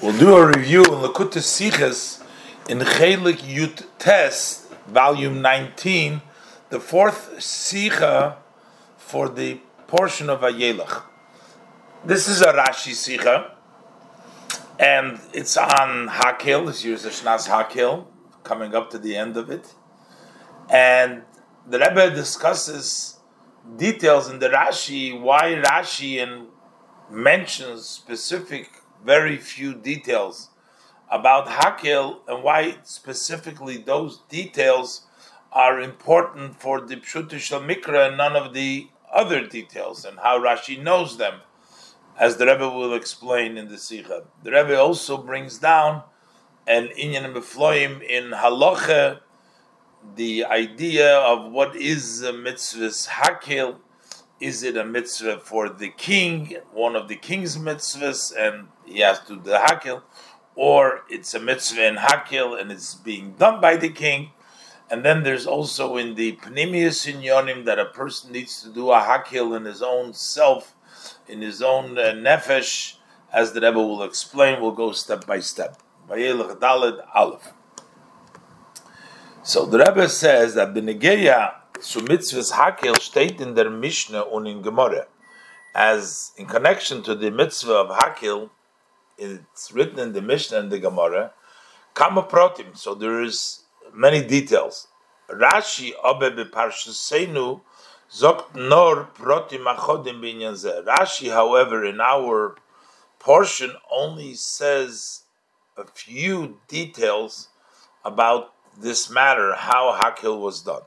We'll do a review in Likkutei Sichos in Chelek Yut Tes, volume 19, the fourth Sicha for the portion of Vayelach. This is a Rashi Sicha, and it's on Hakhel, this year's a Shnas Hakhel, coming up to the end of it. And the Rebbe discusses details in the Rashi, why Rashi and mentions specific very few details about Hakhel and why specifically those details are important for the Pshuti Mikra and none of the other details and how Rashi knows them, as the Rebbe will explain in the Sicha. The Rebbe also brings down an Inyan Mefloim in Halacha, the idea of what is mitzvah's Hakhel, is it a mitzvah for the king, one of the king's mitzvahs, and he has to do the hakhel, or it's a mitzvah in hakhel and it's being done by the king. And then there's also in the Pnimius Yonim that a person needs to do a hakhel in his own self, in his own uh, nefesh, as the Rebbe will explain. We'll go step by step. Aleph. So the Rebbe says that the Negeya zu mitzvahs Hakhel steht in der Mishnah und in Gemara. As in connection to the mitzvah of Hakhel, it's written in the Mishnah and the Gemara, Kama Protim, so there is many details. Rashi Obe Beparshasenu Zokt Nor Protim Achodim Binyan Rashi, however, in our portion only says a few details about this matter, how Hakhel was done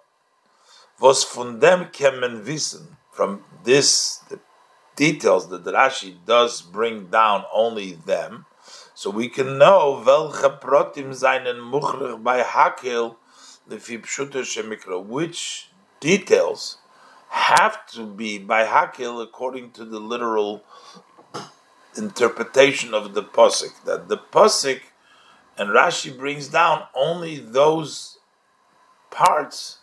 was von dem kemen wissen, from this, the details that Rashi does bring down only them, so we can know welche protim seinen muchrig by pshuter shemikra, which details have to be by Hakhel according to the literal interpretation of the posik. That the posik and Rashi brings down only those parts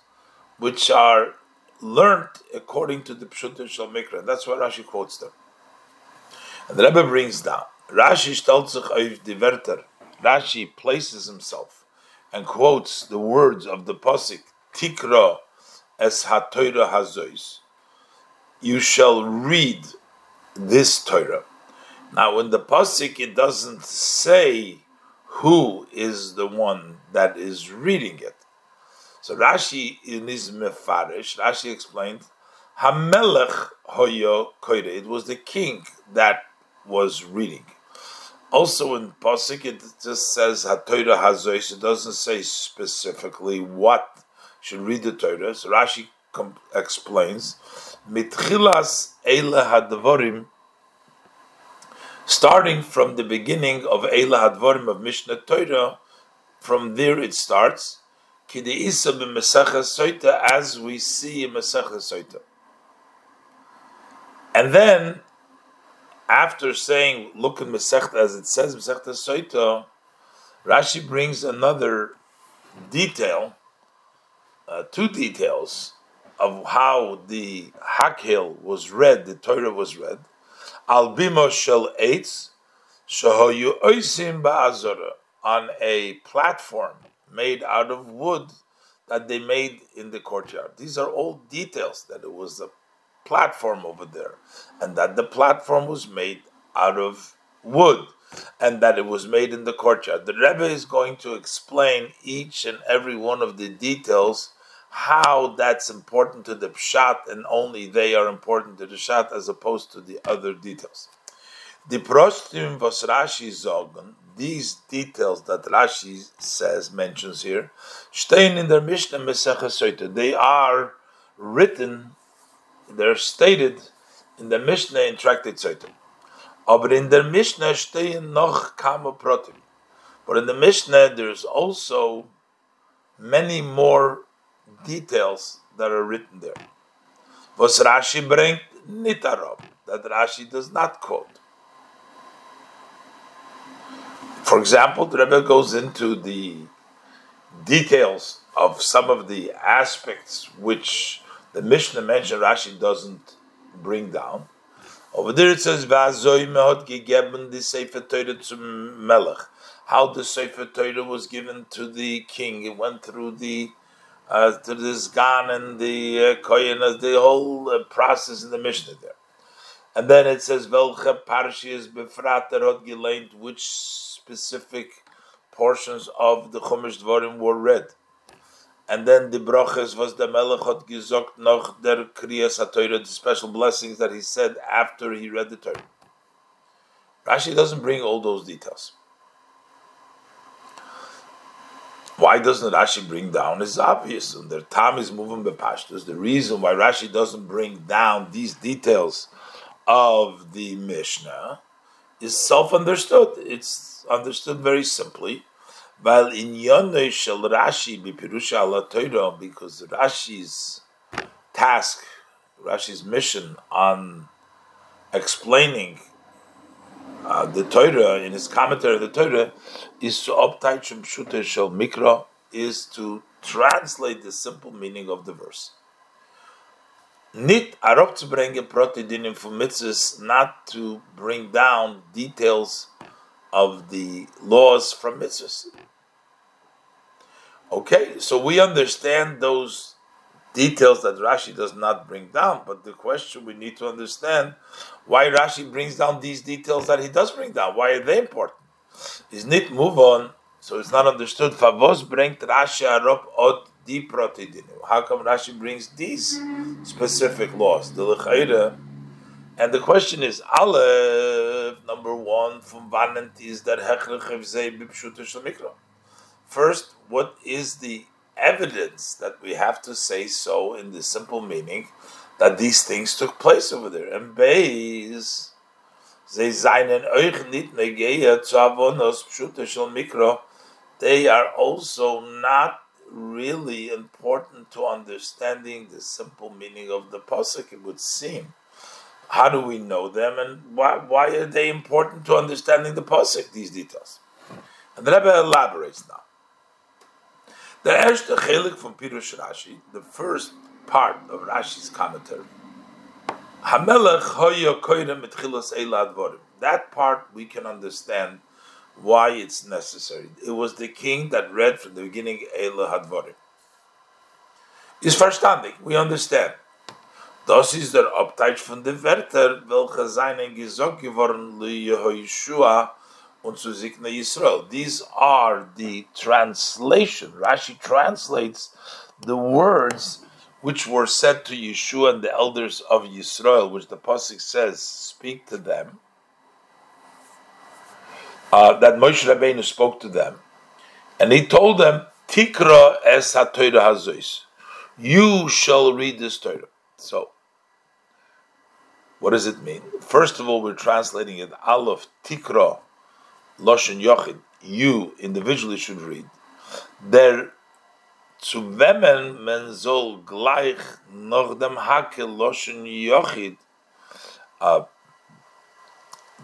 which are learned according to the Pshutim Shal Mikra. That's why Rashi quotes them. And the Rebbe brings down, Rashi stellt sich auf. Rashi places himself and quotes the words of the Pasik, Tikra es ha-Torah hazois. You shall read this Torah. Now, in the Pasik, it doesn't say who is the one that is reading it. So Rashi in his Mefarish, Rashi explained, Hamelech hoyo koire. It was the king that was reading. Also in Pasik, it just says HaTorah Hazois. It doesn't say specifically what should read the Torah. So Rashi com- explains, Mitchilas Eile Hadvorim, starting from the beginning of Eile Hadvorim of Mishnah Torah, from there it starts as we see in Masechah Soita. And then, after saying, look in Masechta as it says Masechta Soita, Rashi brings another detail, uh, two details of how the Hakhel was read, the Torah was read. Albimo shel eitz, shahoyu oisim ba'azora, on a platform made out of wood that they made in the courtyard. These are all details that it was a platform over there, and that the platform was made out of wood, and that it was made in the courtyard. The Rebbe is going to explain each and every one of the details, how that's important to the pshat, and only they are important to the pshat as opposed to the other details. The prostim was Rashi zogen, these details that Rashi says mentions here, stehen in der Mishnah Mesechah They are written, they're stated in the Mishnah in Tractate Soita. In der Mishnah stehen noch kama protim. But in the Mishnah, there's also many more details that are written there. Was Rashi bringt nitarov, that Rashi does not quote. For example, the Rebbe goes into the details of some of the aspects which the Mishnah mentioned Rashi doesn't bring down. Over there it says. How the Sefer Torah was given to the king. It went through the uh, to the Zgan and the uh, Kohen, the whole uh, process in the Mishnah there. And then it says, "Velche parshiyas befrat hot which specific portions of the Chumash Dvorim were read. And then the brachas was the Melech hat gesagt noch der Kriyas HaTorah, the special blessings that he said after he read the Torah. Rashi doesn't bring all those details. Why doesn't Rashi bring down is obvious. And their time is moving bepashtus. The reason why Rashi doesn't bring down these details of the Mishnah is self-understood. It's understood very simply while in Yonei Shel Rashi Bipirusha ala Torah, because Rashi's task, Rashi's mission on explaining uh, the Torah in his commentary of the Torah is to Shemshute Shel Mikra, is to translate the simple meaning of the verse. Nit arop zu bringen protidinim from mitzvahs, not to bring down details of the laws from mitzvahs. Okay, so we understand those details that Rashi does not bring down, but the question we need to understand why Rashi brings down these details that he does bring down. Why are they important? Is nit move on, so it's not understood. Favos bringt Rashi arop od. How come Rashi brings these specific laws? The lechaira. And the question is, Aleph, number one, from Vanant is that Mikra. First, what is the evidence that we have to say so in the simple meaning that these things took place over there? And Beis, they are also not really important to understanding the simple meaning of the pasuk. It would seem. How do we know them, and why, why are they important to understanding the pasuk? These details, and the Rebbe elaborates now. The erste chelik from Pirush Rashi, the first part of Rashi's commentary. Hamelech advorim. That part we can understand why it's necessary. It was the king that read from the beginning Eila Hadvorim. Is verstandig, we understand. Das ist der Abteich von der Wörter, welche seinen gesagt geworden, Yehoshua und zu Sikna Yisrael. These are the translation. Rashi translates the words which were said to Yeshua and the elders of Yisrael, which the pasuk says, "Speak to them." Uh, that Moshe Rabbeinu spoke to them, and he told them, "Tikra es haTorah hazois." You shall read this Torah. So, what does it mean? First of all, we're translating it Aleph Tikra Loshen Yochid, you individually should read. Der zu wemmen men soll gleich noch dem Hake Loshen Yochid, uh,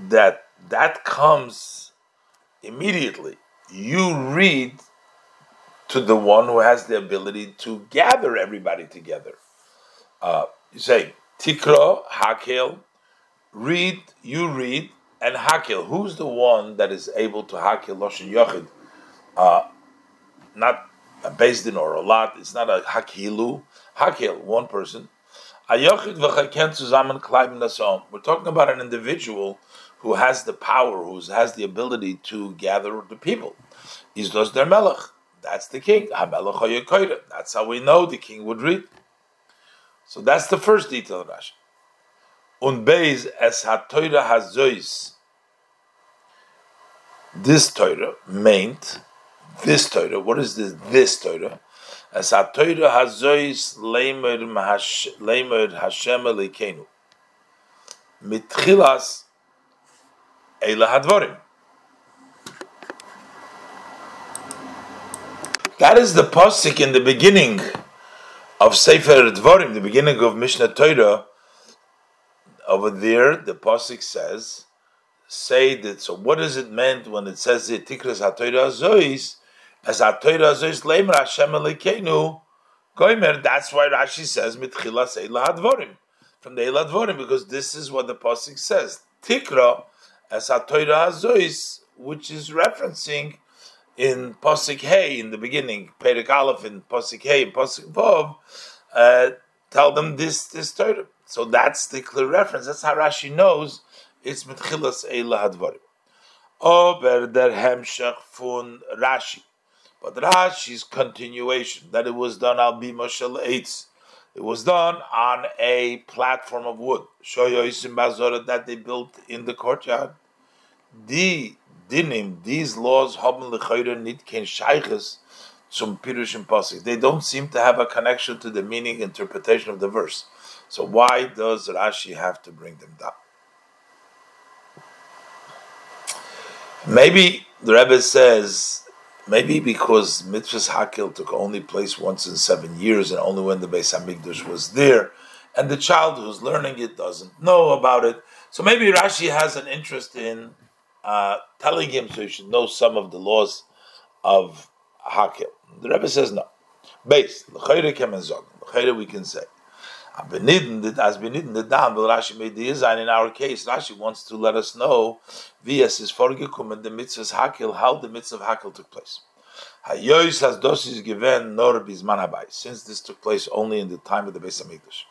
that that comes immediately. You read to the one who has the ability to gather everybody together. Uh, you say, Tikro, Hakhel, read, you read, and Hakhel. Who's the one that is able to Hakhel Loshin Yochid? Uh, not a based in or a lot. It's not a Hakilu. Hakhel, one person. We're talking about an individual who has the power, who has the ability to gather the people. Is those their melech? That's the king. That's how we know the king would read. So that's the first detail of Rashi. Und beis es hat teure hazois this Torah meant this Torah. What is this? This Torah. As a Torah hazois leimer Hashem elikenu. Mitchilas eila hadvorim. That is the pasuk in the beginning of Sefer Dvorim, the beginning of Mishnah Torah. Over there, the pasuk says say that. So, what does it mean when it says it tikras hatoira Zois, as hatoira azois leimer Hashem Elokeinu goimer? That's why Rashi says mitchila say lahadvorim. from the Eladvorim because this is what the pasuk says. Tikra as Torah Azois, which is referencing in pasuk Hey in the beginning, Perik Aleph in pasuk Hey, and pasuk Vav, uh, tell them this this Torah. So that's the clear reference. That's how Rashi knows it's mitchilas Eila Hadvarim. Ober der Hemshach fun Rashi. But Rashi's continuation, that it was done al bimashal eitz. It was done on a platform of wood. That they built in the courtyard. The dinim, these laws zum pirushim pasuk. They don't seem to have a connection to the meaning interpretation of the verse. So why does Rashi have to bring them down? Maybe the Rebbe says maybe because mitzvahs hakhel took only place once in seven years, and only when the Beis Hamikdash was there, and the child who's learning it doesn't know about it. So maybe Rashi has an interest in uh, telling him so he should know some of the laws of hakhel. The Rebbe says no. Based l'chayre we can say. As benidin the dam, Rashi made the design in our case. Rashi wants to let us know vias is vorgekommen the mitzvahs hakhel how the mitzvah of hakhel took place. Hayois has dosis given nor bisman since this took place only in the time of the Beis Hamikdash.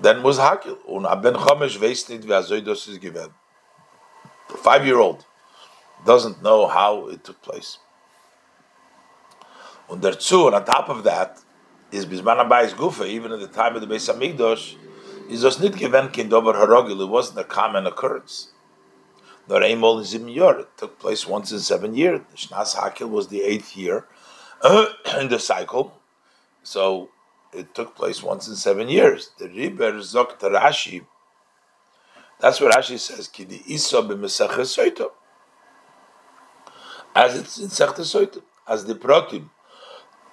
Then was hakhel un aben chomesh veist nit v'azoy dosis given. The Five year old doesn't know how it took place. And on top of that, is Bisman Abayis Gufa, even at the time of the Beis Hamikdash, is just not given kindover harogil. It wasn't a common occurrence. Nor Emol Zim Yor. It took place once in seven years. Shnas Hakhel was the eighth year in the cycle. So it took place once in seven years. The Riber Zok Rashi. That's what Rashi says. Kidi Isa b'Mesachas As it's in Soitim. As the Protim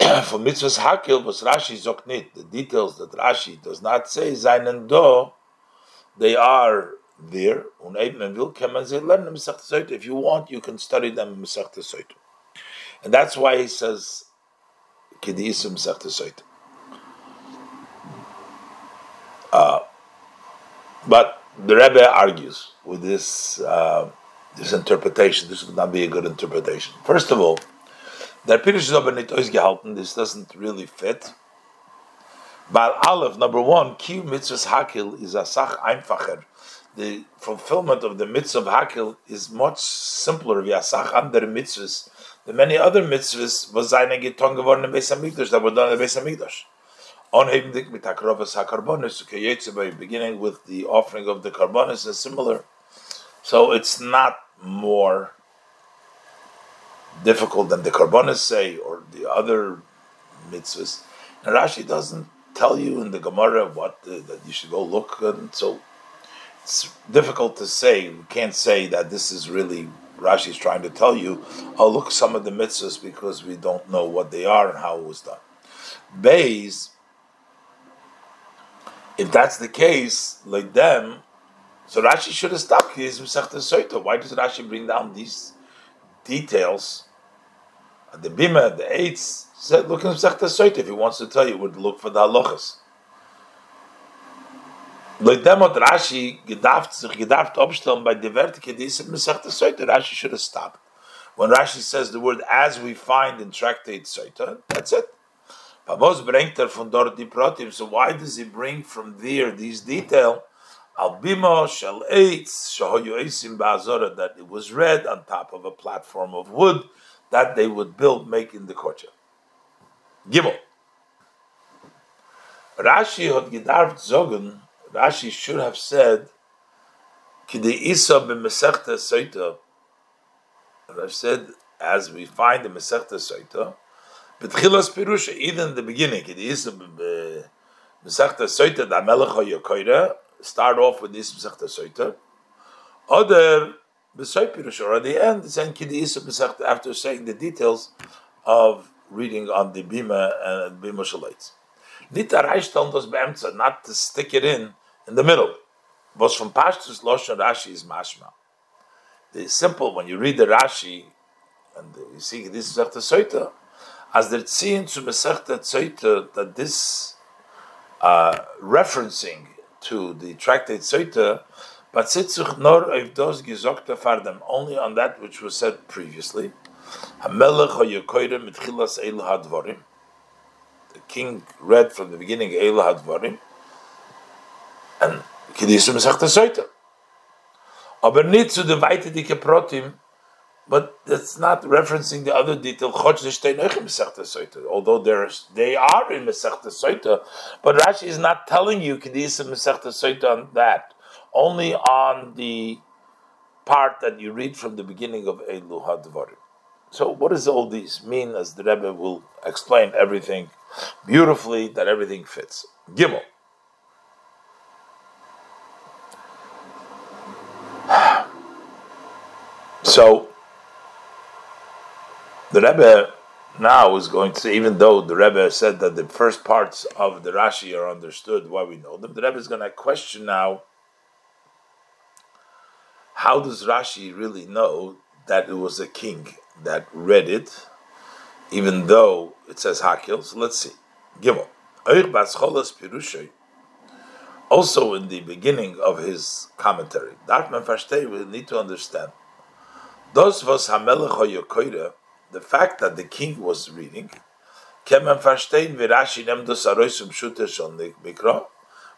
for mitzvahs hakhel was Rashi zoknit. The details that Rashi does not say zainen do, they are there. If you want, you can study them in Masechta And that's why he says Kedisim Masechta Soita. Uh, but the Rebbe argues with this uh, this interpretation. This would not be a good interpretation. First of all, Der Pirush ist aber nicht ausgehalten, this doesn't really fit. Weil Aleph, number one, Ki Mitzvahs Hakhel is a Sach einfacher. The fulfillment of the mitzvah of Hakhel is much simpler wie a Sach andere mitzvahs. The many other mitzvahs was seine getan geworden im Beis HaMikdash, that were done in the Beis HaMikdash. Onhebendik mit Akrovas HaKarbonis, okay, by beginning with the offering of the Karbonis is similar. So it's not more difficult than the Karbonis say or the other mitzvahs. And Rashi doesn't tell you in the Gemara what that you should go look. And so it's difficult to say. We can't say that this is really Rashi is trying to tell you. Oh, look some of the mitzvahs because we don't know what they are and how it was done. Bays, if that's the case, like them, so Rashi should have stopped. Why does Rashi bring down these details? The bima, the eitz, said, look in Sechta Soita if he wants to tell you, would look for the halachas. What Rashi gedaft sich gedaft abstellen the vertike diese Sechta Soita, Rashi should have stopped. When Rashi says the word as we find in tractate Soita, that's it. Pavos bringt er von Protim, so why does he bring from there these detail? Al bima shel eitz shahoyu eisim ba'azora that it was read on top of a platform of wood that they would build, make in the courtyard. Gimel. Rashi had gedarft zogen, Rashi should have said, Kide Isa b'mesechta soita, and I've said, as we find in Mesechta Soita, B'tchilas Pirusha, even in the beginning, Kide Isa b'mesechta Soita, da melech ha start off with this Mesechta Soita, other Pirush, or at the end, saying Kidiyisa B'sechta, after saying the details of reading on the Bima and Bima Shalates. Nita Reichstellen das Beemza, not to stick it in, in the middle. Was from Pashtus Loshan Rashi is Mashma. The simple, when you read the Rashi, and you see this is Mesechta Soita, as der Zion zu Mesechta Soita, that this uh, referencing to the tractate Soita, but sitzuch nor if those gesagt fardem only on that which was said previously. Hamelech hayakoyre mitchilas el hadvarim. The king read from the beginning el hadvarim, and kiddush mesachta Soita. Aber nicht zu der weite dicke Protim, but that's not referencing the other detail. Although there's, they are in Masechta Soita, but Rashi is not telling you Kedisa Masechta Soita on that, only on the part that you read from the beginning of Elu Hadvarim. So, what does all this mean? As the Rebbe will explain everything beautifully, that everything fits. Gimel. So, the Rebbe now is going to say, even though the Rebbe said that the first parts of the Rashi are understood, why we know them, the Rebbe is going to question now how does Rashi really know that it was a king that read it, even though it says Hakhel? So let's see. Gimel. Also, in the beginning of his commentary, we need to understand. Those was the fact that the king was reading,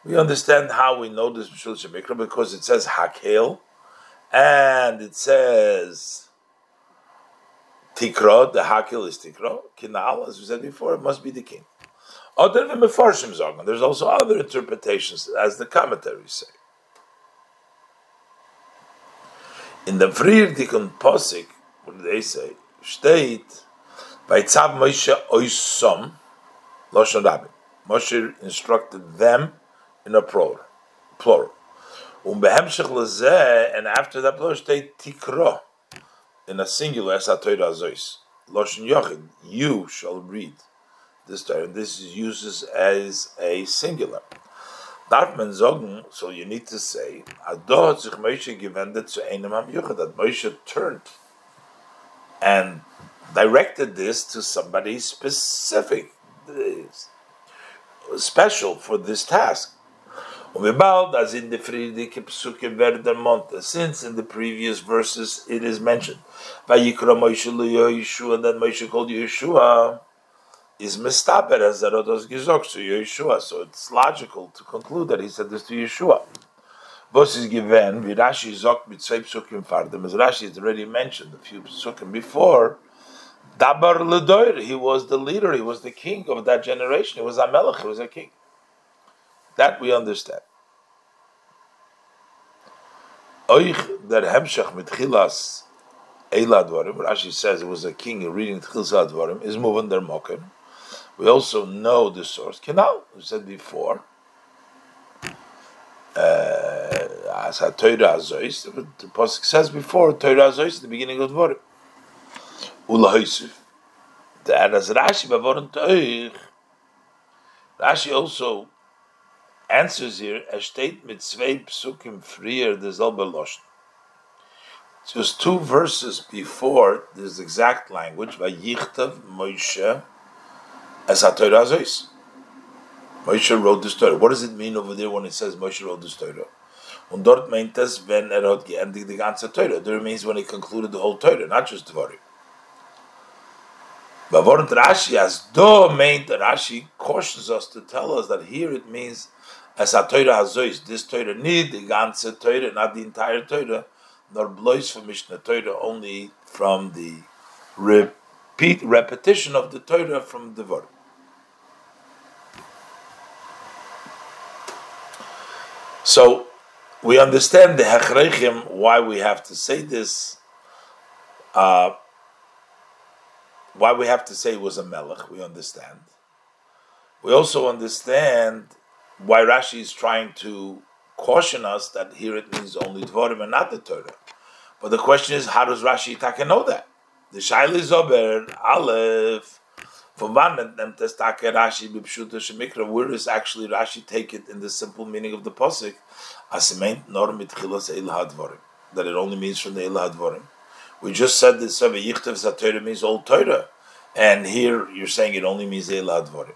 we understand how we know this because it says Hakhel and it says Tikra, the Hakhel is Tikra, Kinal, as we said before, it must be the king. There's also other interpretations, as the commentaries say. In the Frir Dikun Posik, what do they say? steht by Tzav Moshe Oisom, Loshan Rabbi. Moshe instructed them in a plural. plural. And after that state tikro, in a singular, as HaTorah Azois. Loshan Yochid, you shall read this Torah. This is uses as a singular. Darf man so you need to say, Ado hat sich Moshe zu einem Ham that Moshe turned and directed this to somebody specific, special for this task. As in the since in the previous verses it is mentioned, Vayikra Moshe Yeshua, then Moshe called Yeshua, is mistaber as Zarodos Gizok to Yeshua. So it's logical to conclude that he said this to Yeshua. Was is given, wie Rashi sagt mit zwei Psukim fardem, as Rashi has already mentioned a few Psukim before, Dabar Ledoir, he was the leader, he was the king of that generation, he was a melech, he was a king. That we understand. Oich der Hemshach mit Chilas Eila Dvarim, Rashi says it was a king reading Chilas Dvarim, is moving their mokim. We also know the source. Kenal, we said before, uh, as a Torah Azois, the Pasuk says before, Torah Azois, the beginning of word. Ula Hoysif. That as Rashi Bavoran Toich, Rashi also answers here, a state mit zwei psukim frier Loschen. Just two verses before this exact language, by Yichtav Moshe as a Torah Azois. Moshe wrote this Torah. What does it mean over there when it says Moshe wrote this Torah? Und dort meint es, wenn er hat geendigt die ganze Torah. There means when he concluded the whole Torah, not just Dvarim. But what Rashi, as do meint Rashi cautions us to tell us that here it means as a Torah azois, this Torah need the ganze Torah, not the entire Torah, nor blois from Mishnah Torah, only from the repeat repetition of the Torah from the Dvarim. So we understand the hechrechim why we have to say this. Uh, why we have to say it was a melech, we understand. We also understand why Rashi is trying to caution us that here it means only Dvorim and not the Torah. But the question is, how does Rashi Taka know that? The Shaili Zober, Aleph, from one nimmt es Take Rashi b'pshuta shemikra. Where does actually Rashi take it in the simple meaning of the pasuk? As nor mitchilas el hadvarim. That it only means from the el hadvarim. We just said that Seve Yichtav Zatorah means old Torah, and here you're saying it only means el hadvarim.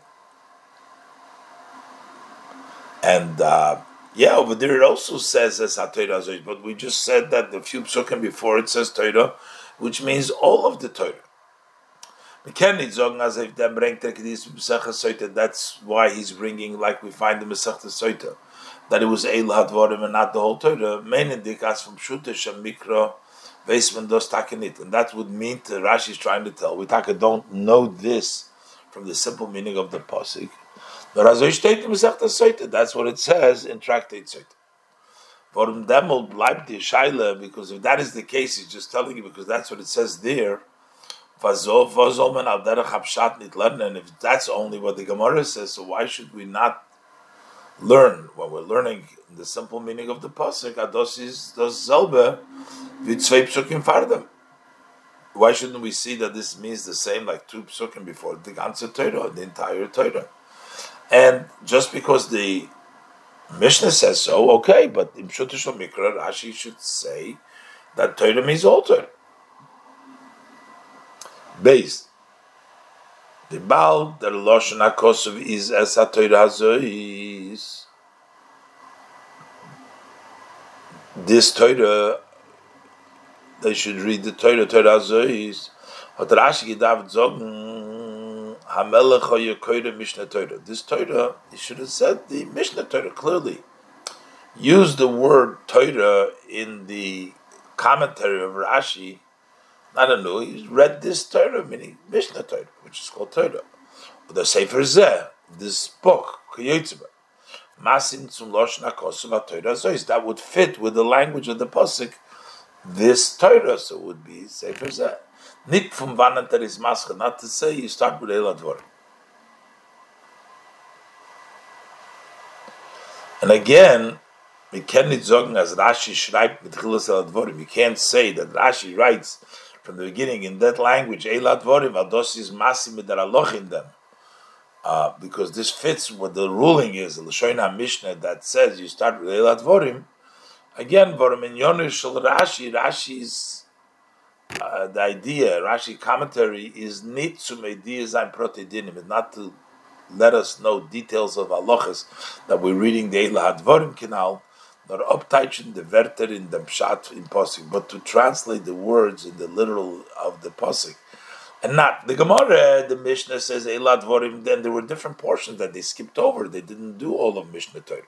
And uh, yeah, over there it also says as HaTorah but we just said that the few psukim before it says Torah, which means all of the Torah. That's why he's bringing, like we find the Masechta Soita, that it was Eil Hadvarim and not the whole Torah. From Mikra. And that would mean Rashi is trying to tell. We taka don't know this from the simple meaning of the Pasik. That's what it says in Tractate Soita. Because if that is the case, he's just telling you because that's what it says there. And if that's only what the Gemara says, so why should we not learn when we're learning the simple meaning of the pasuk? Why shouldn't we see that this means the same like two psukim before the ganze Torah, the entire Torah? And just because the Mishnah says so, okay, but in Pshutish Mikra, Rashi should say that Torah means all Torah based. The Baal, the Lashon HaKosov is as HaTorah Hazois. This Torah, they should read the Torah, Torah Hazois. Hat Rashi gedacht sagen, This Torah, he should have said the Mishnah Torah clearly. Use the word Torah in the commentary of Rashi, I don't know, he read this Torah, meaning Mishnah Torah, which is called Torah. The Sefer Zeh, this book, that would fit with the language of the Pasuk, this Torah, so would be Sefer Zeh. Nit from Vanantar is Mascha, not to say you start with Eladvorim. And again, we sagen, as Rashi schreibt mit you can't say that Rashi writes from the beginning in that language, Eilat Vorim, Ados is Masim in them. Uh, because this fits what the ruling is, the Lashoina Mishnah that says you start with Vorim. Again, Vorim in Yonish Rashi, Rashi's uh, the idea, Rashi commentary is Protidinim, not to let us know details of halachas that we're reading the Eilat Vorim canal, nor upteichen the verter in the pshat in posik, but to translate the words in the literal of the posik, and not the Gemara. The Mishnah says Eilat Vorim. Then there were different portions that they skipped over. They didn't do all of Mishnah Torah.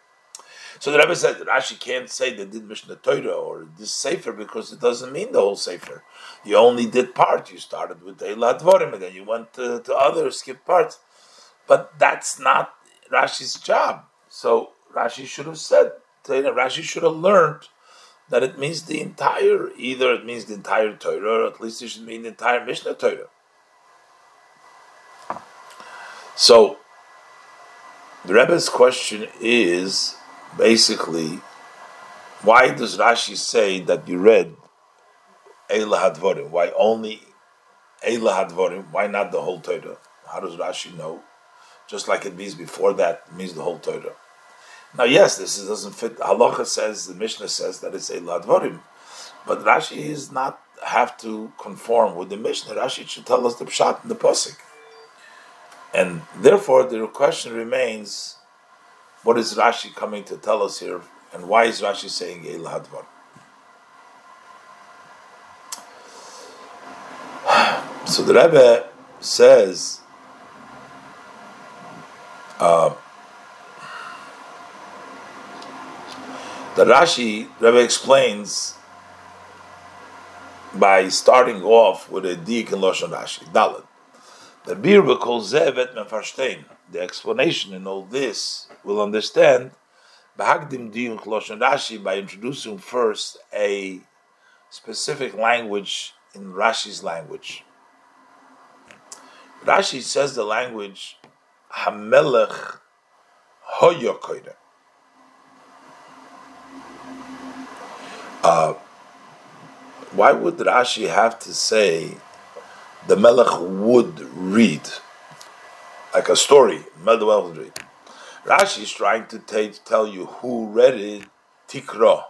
So the Rebbe said that Rashi can't say they did Mishnah Torah or this Sefer because it doesn't mean the whole Sefer. You only did part. You started with Eilat Vorim and then you went to, to other skipped parts. But that's not Rashi's job. So Rashi should have said Rashi should have learned that it means the entire, either it means the entire Torah, or at least it should mean the entire Mishnah Torah. So, the Rebbe's question is basically, why does Rashi say that you read Eila Hadvorim? Why only Eila Hadvorim? Why not the whole Torah? How does Rashi know? Just like it means before that, it means the whole Torah. Now, yes, this doesn't fit. Halacha says the Mishnah says that it's a ladvarim, but Rashi is not have to conform with the Mishnah. Rashi should tell us the pshat and the pasuk, and therefore the question remains: What is Rashi coming to tell us here, and why is Rashi saying a ladvar? So the Rebbe says. Uh, The Rashi Rebbe explains by starting off with a dik in Lashon Rashi, Dalet. The calls Zevet Mefarstein. The explanation in all this will understand Bahagdim Diyun Lashon Rashi by introducing first a specific language in Rashi's language. Rashi says the language Hamelech Hoyokoide. Uh, why would Rashi have to say the Melech would read like a story? Rashi is trying to tell you who read it. Tikra.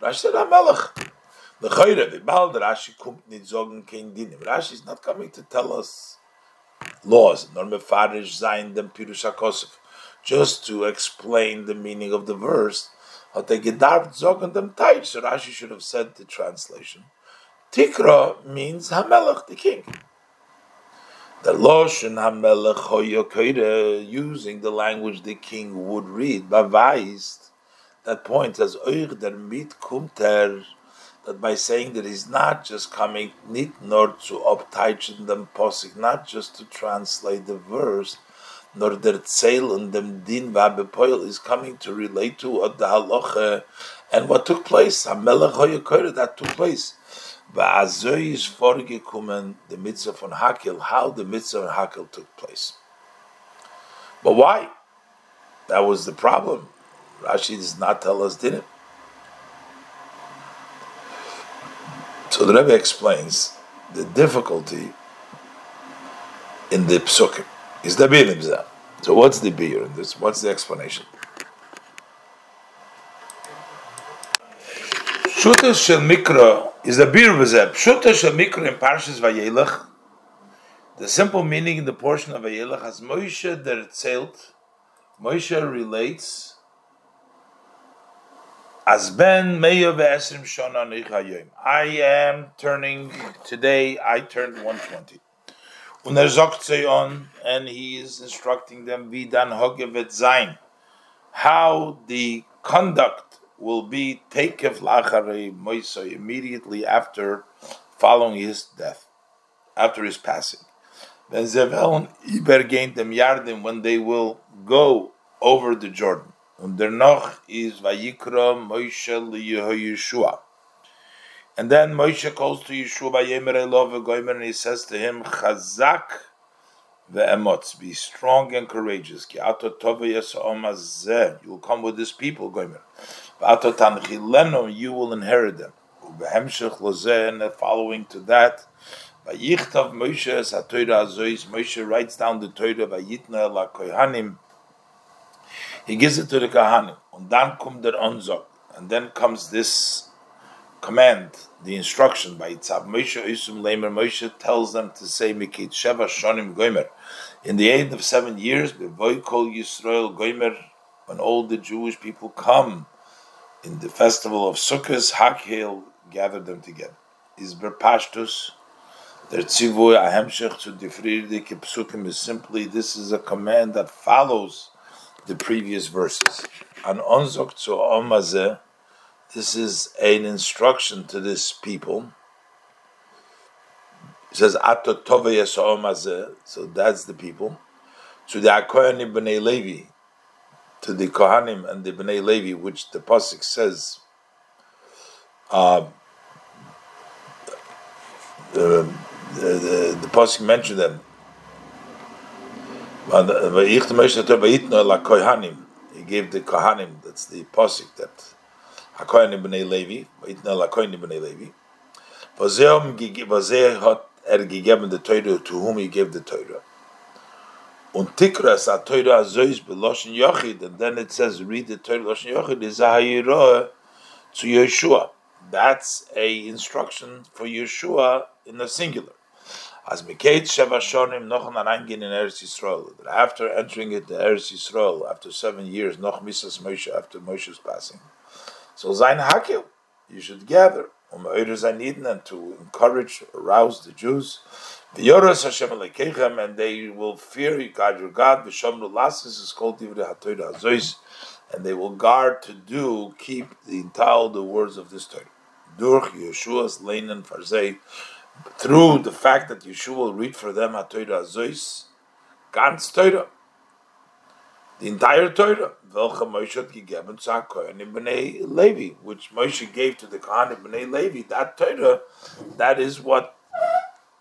Rashi said Melech. The Chayre, the Baal, Rashi kommt nicht sagen kein Dinim. Rashi is not coming to tell us laws, nor mefarish sein dem Pirush HaKosov. just to explain the meaning of the verse, hat er gedarft zogen dem Teich, so Rashi should have said the translation. Tikra means Hamelech, the king. The Loshen Hamelech using the language the king would read, Bavaist, that point as Euch der mit kumter, that by saying that he's not just coming, nit nor to upteichen them posik, not just to translate the verse, nor der Zeil and dem Din Vabepoil is coming to relate to what the halacha and what took place. Hamelech Hoyokoide, that took place. Is vorgekommen the mitzvah von Hakhel, how the mitzvah von Hakhel took place. But why? That was the problem. Rashi does not tell us, did it? So the Rebbe explains the difficulty in the psukim is the beer bir So what's the beer in this? What's the explanation? Shutas shel mikra is the bir v'zeh. Shutas shel mikra in Parshas Vayelach. The simple meaning in the portion of Vayelach as Moshe der Zelt. Moshe relates as ben meya ve'esrim shana nichayim. I am turning today. I turned 120. Und er sagt on, and he is instructing them wie dan hogevet sein, how the conduct will be takef lacharei moisoi immediately after following his death, after his passing. When zeveln ibergein dem yardim when they will go over the Jordan. Und noch is Vayikra Moshe Yeshua. And then Moshe calls to Yeshua by Yemer and he says to him, Chazak ve'emotz, be strong and courageous. Ki ato tove yesomazeh, you will come with this people, Goimer. You will inherit them. And following to that, Moshe writes down the Torah, kohanim, he gives it to the Kahanim. And then comes this command, the instruction by Itzav. Moshe Isum Lemer tells them to say Mikit Sheva Shonim Goimer. In the end of seven years, Bevoy Kol Yisrael Goimer, when all the Jewish people come in the festival of Sukkot, Hakhel gathered them together. Is Berpashtus, their tzivoy ahemshech to difrirdik psukim is simply this is a command that follows the previous verses. An onzok to omazeh, this is an instruction to this people. It says ato omazeh, so that's the people. To the Akohanim b'nei Levi, to the Kohanim and the b'nei Levi, which the pasuk says. Uh, the, the, the, pasuk mentioned them he gave the Kohanim, that's the posik that Hakohanim b'nei Levi, v'itna lakohanim b'nei Levi. V'zeh hat er the Torah to whom he gave the Torah. Und tikras a Torah azois b'loshen yochid, and then it says, read the Torah loshen yochid, is a to Yeshua. That's a instruction for Yeshua in the singular. As Mikate Sheva Shonim noch Narangin in Eretz Yisrael. After entering it, the Eretz Yisrael, after seven years, noch Misas Moshe, after Moshe's passing. So Zain Hakhel, you should gather, um Eure Zainiden, and to encourage, arouse the Jews. The Yoras Hashem Alekechem, and they will fear God your God. The V'shomru Lasis is called Divrei HaTorah Azois, and they will guard to do, keep the entire the words of this Torah. Durch Yeshua's Leinen Farzei, through the fact that Yeshua will read for them a Torah Azois, ganz Torah, the entire Torah, welche Moshe gegeben zu HaKohen B'nai Levi, which Moshe gave to the Kohen B'nai Levi, that Torah, that is what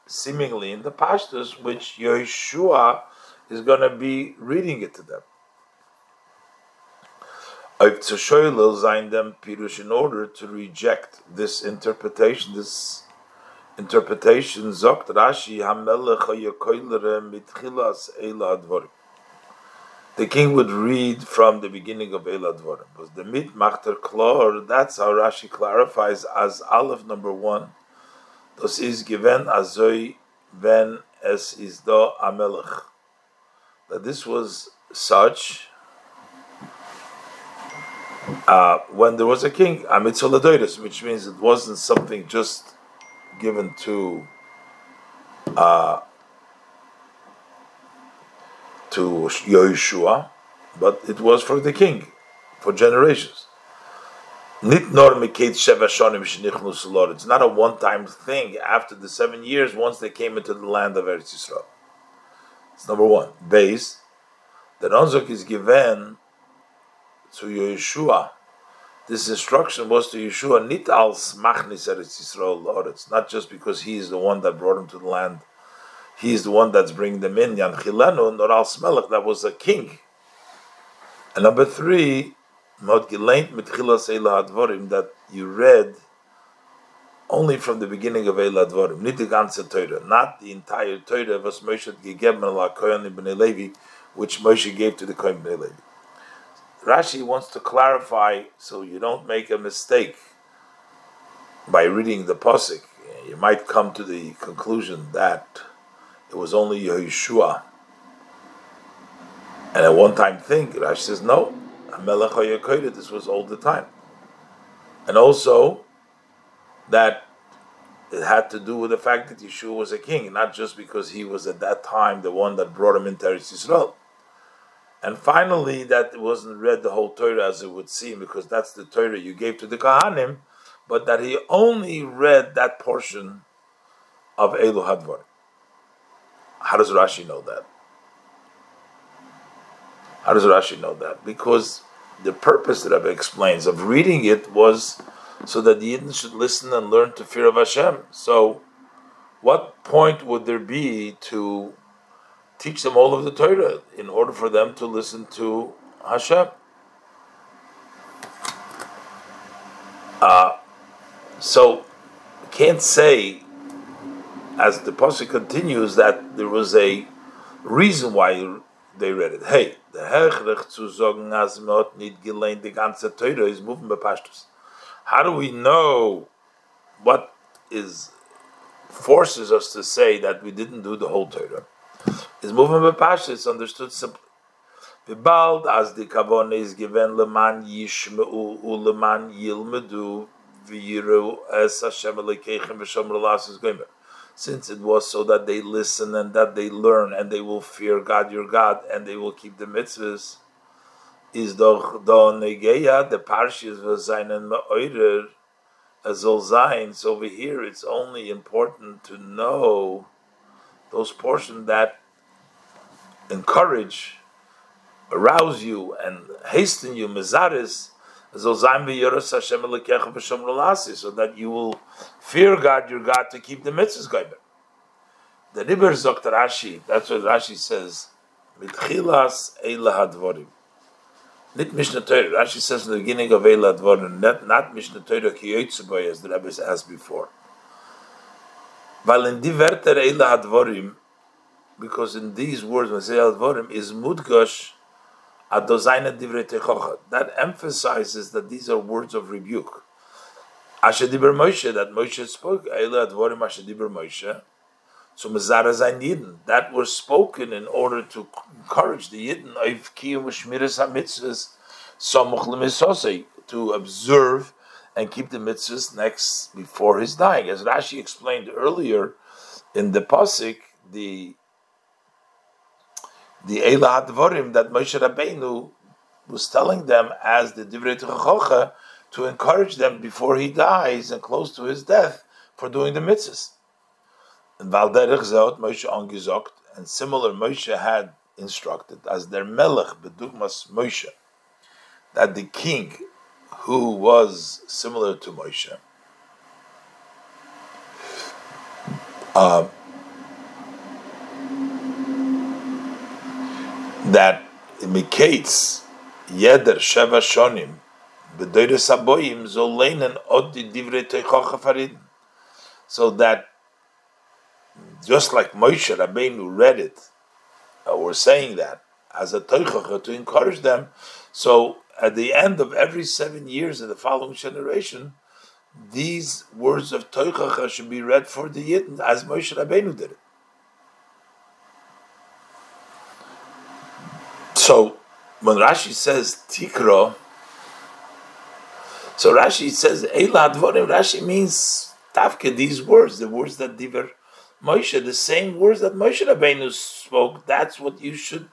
seemingly in the pastors, which Yeshua is going to be reading it to them. Them in order to reject this interpretation, this interpretation sagt Rashi mitchilas The king would read from the beginning of Eila Advorim. But the mit machter klor, that's how Rashi clarifies as Aleph number one. Das is given azoi when es is do Amelech. That this was such uh, when there was a king, Amitzoladoidus, which means it wasn't something just given to uh, to Yoshua, but it was for the king, for generations. It's not a one-time thing. After the seven years, once they came into the land of Eretz Yisrael, it's number one. Base, the Ronzok is given to Yeshua. This instruction was to Yeshua, nit als machnis Eretz Yisrael Loretz, not just because he is the one that brought him to the land. He is the one that's bringing them in. Yan Chilenu, nor al Smelech, that was a king. And number three, that you read only from the beginning of Eila ganze Torah, not the entire Torah, was Moshe Levi, which Moshe gave to the Kohen ibn Levi. Rashi wants to clarify so you don't make a mistake by reading the posik. You might come to the conclusion that it was only Yeshua. And at one time think, Rashi says, no, this was all the time. And also that it had to do with the fact that Yeshua was a king, not just because he was at that time the one that brought him into Eretz Yisrael. And finally, that it wasn't read the whole Torah as it would seem, because that's the Torah you gave to the Kohanim, but that he only read that portion of Elu Hadvar. How does Rashi know that? How does Rashi know that? Because the purpose that Rebbe explains of reading it was so that the Yidden should listen and learn to fear of Hashem. So, what point would there be to teach them all of the Torah in order for them to listen to Hashem? Uh, so, can't say, as the pasuk continues, that there was a reason why they read it. Hey, the Hechrech zu sagen, as not nicht gelehnt, die ganze Teure is moving by Pashtus. How do we know what is forces us to say that we didn't do the whole Torah? Is moving by Pashtus understood simply. Vibald as the kavone is given leman yishmeu u leman yilmedu v'yiru es Hashem alekeichem v'shomer las is gomer since it was so that they listen and that they learn and they will fear God your God and they will keep the mitzvahs, is doch negeya the parshas v'zaynen ma'oirer azol zayin. So over here, it's only important to know those portions that encourage, arouse you, and hasten you, mezaris, so that you will fear God, your God, to keep the mitzvahs going. The Riber Dr. Rashi, that's what Rashi says, Mitchilas Eila Hadvorim. Not Mishnah Torah. Rashi says in the beginning of Eila Hadvorim, not, not Mishnah Torah Kiyotzeboy, as the Rebbe asked before. Weil in die Wörter Eila because in these words, when say Hadvorim, is Mudgosh that emphasizes that these are words of rebuke. Ashadiber Moshe, that Moshe spoke, Moshe. So Mazara Zain that was spoken in order to encourage the Yidden of Kiyum Shmiras HaMitzvahs Samuch Lemisosei, to observe and keep the mitzvahs next before his dying. As Rashi explained earlier in the Pasik, the the Eila Hadvarim that Moshe Rabbeinu was telling them as the Divrei Tuchachocha to encourage them before he dies and close to his death for doing the mitzvahs. And Valderich Zot Moshe angezogt, and similar Moshe had instructed as their Melech Bedugmas Moshe, that the king who was similar to Moshe, uh, that indicates Yeder Sheva Shonim B'Doides Aboyim Zoleinen Od Divrei Teichocha Farid. So that just like Moshe Rabbeinu read it, or we're saying that as a Teichocha to encourage them, so at the end of every seven years of the following generation, these words of Teichocha should be read for the Yidden as Moshe Rabbeinu did it. So when Rashi says tikro, So Rashi says Advorim. Rashi means Tafke. These words, the words that Diver Moshe, the same words that Moshe Rabbeinu spoke. That's what you should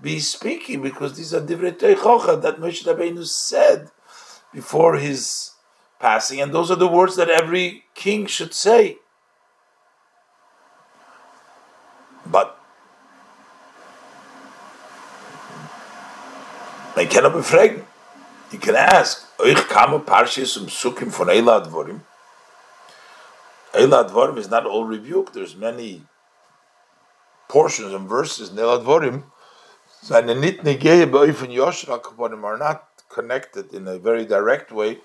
be speaking because these are Divrei Teichocha that Moshe Rabbeinu said before his passing, and those are the words that every king should say. But man cannot be fragen. You can ask, euch kamen Parshas um Sukkim von Eila Advorim. Eila Advorim is not all rebuke. There's many portions and verses in Eila Advorim seine nit negeye beufen Yoshra kaponim are not connected in a very direct way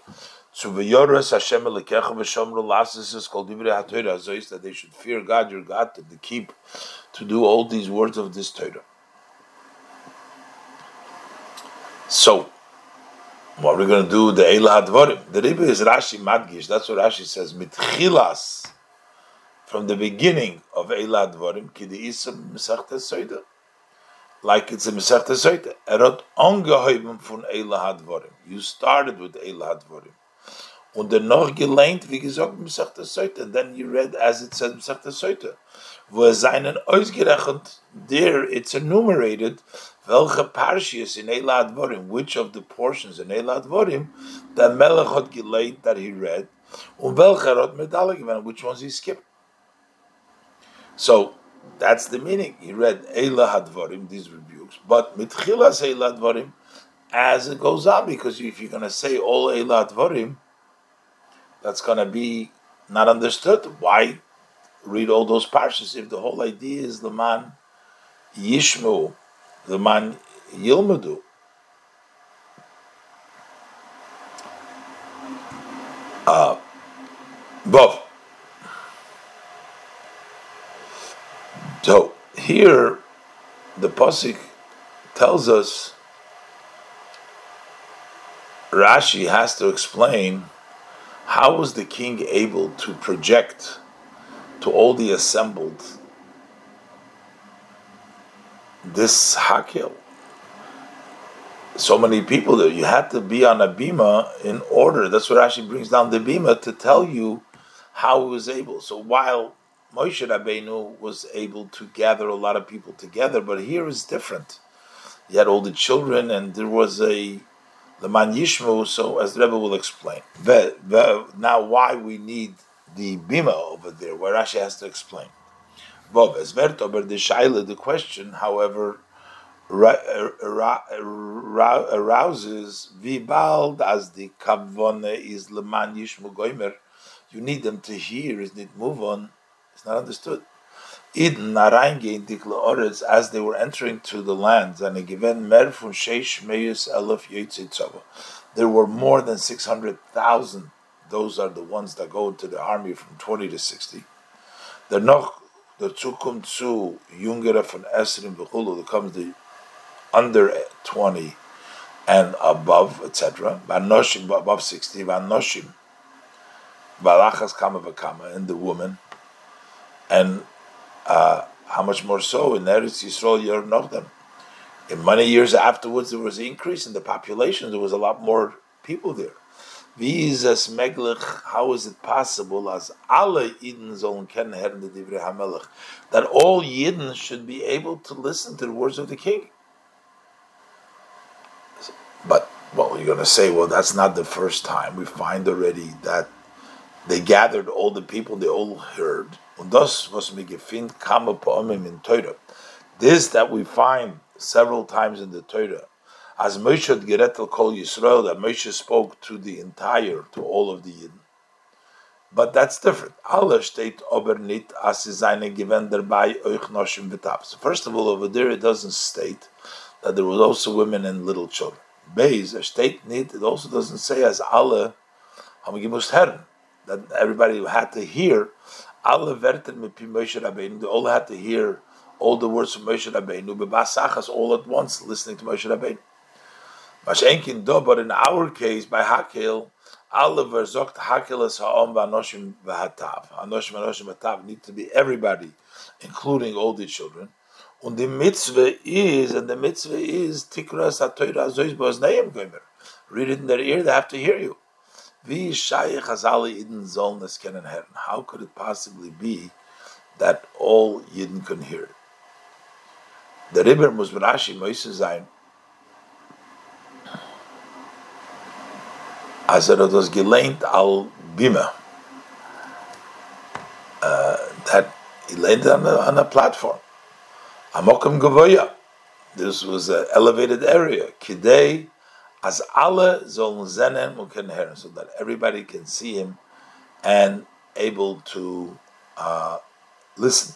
to V'yoras Hashem Elekecha V'shomru Lasis is called Divrei HaTorah that they should fear God your God to keep to do all these words of this Torah. So, what we're going to do, the Eila Hadvarim. The Rebbe is Rashi Madgish. That's what Rashi says. Mitchilas, from the beginning of Eila Hadvarim, ki the Isam Mesachta Soida like it's a Masechta Soita. Erot ongeheuben von Eila Hadvorim. You started with Eila Hadvorim. Und dann noch gelehnt, wie gesagt, Masechta Soita. And then you read as it says Masechta Soita. Wo es seinen ausgerechnet, there it's enumerated, welche Parshias in Hadvorim, which of the portions in Eila Hadvorim, that Melech had that he read, welche er which ones he skipped. So, that's the meaning. He read Eila Hadvarim, these rebukes, but Mitchilas Eila Hadvarim, as it goes on, because if you're going to say all Eila Hadvarim, that's going to be not understood. Why read all those parshas if the whole idea is the man Yishmu, the man Yilmadu? Uh. So here, the pasuk tells us Rashi has to explain how was the king able to project to all the assembled this hakhel. So many people there. You had to be on a bima in order. That's what Rashi brings down the bima to tell you how he was able. So while Moshe Rabbeinu was able to gather a lot of people together, but here is different. He had all the children, and there was a Leman Yishmu, so as the Rebbe will explain. The, the, now, why we need the Bima over there, where Rashi has to explain. Bob, as the question, however, arouses Vibald as the Kavone is Leman Yishmu Goimer. You need them to hear, is it move on it's not understood. Eden Narangin Dikla as they were entering to the lands and given Merfun Sheish Meyus Elef Yitzitzawa. There were more than six hundred thousand. Those are the ones that go into the army from twenty to sixty. The noch the Zukum zu Jungere von Esrim Bechulu that comes the under twenty and above, etc. Vanoshim above sixty, Vanoshim Balachas Kama Vakama, and the woman and uh, how much more so in Eretz Yisrael Yer Nochdem. In many years afterwards, there was an increase in the population. There was a lot more people there. Visas meglich, how is it possible as alle Yidden sollen kennenlernen the Divrei HaMelech, that all Yidden should be able to listen to the words of the king? But, well, you're going to say, well, that's not the first time. We find already that they gathered all the people, they all heard, Und das, was mir gefind, kam in Torah. This that we find several times in the Torah. As Moshe had gerettel kol Yisrael, that Moshe spoke to the entire, to all of the Yidden. But that's different. Alle steht aber as sie seine dabei euch noshim v'tav. So first of all, over there it doesn't state that there was also women and little children. Beis, er steht nicht, it also doesn't say as alle haben herren, that everybody had to hear alle Werten mit Moshe Rabbeinu, they all had to hear all the words from Moshe Rabbeinu, bebasachas all at once, listening to Moshe Rabbeinu. Mashenkin do, but in our case, by Hakhel, alle verzocht Hakhel es ha'om v'anoshim v'hatav. Anoshim v'anoshim v'hatav need to be everybody, including all the children. And the mitzvah is, and the mitzvah is, tikras ha'toira zois bo'znaim gomer. Read it in their ear, they have to hear you. How could it possibly be that all Yidden can hear it? The Rebbe muss Rashi Moise sein, als er das al Bima, uh, that he landed on a, on a platform. Amokum Gavoya. This was an elevated area. Kidei as alle sollen zenen und so that everybody can see him and able to uh, listen.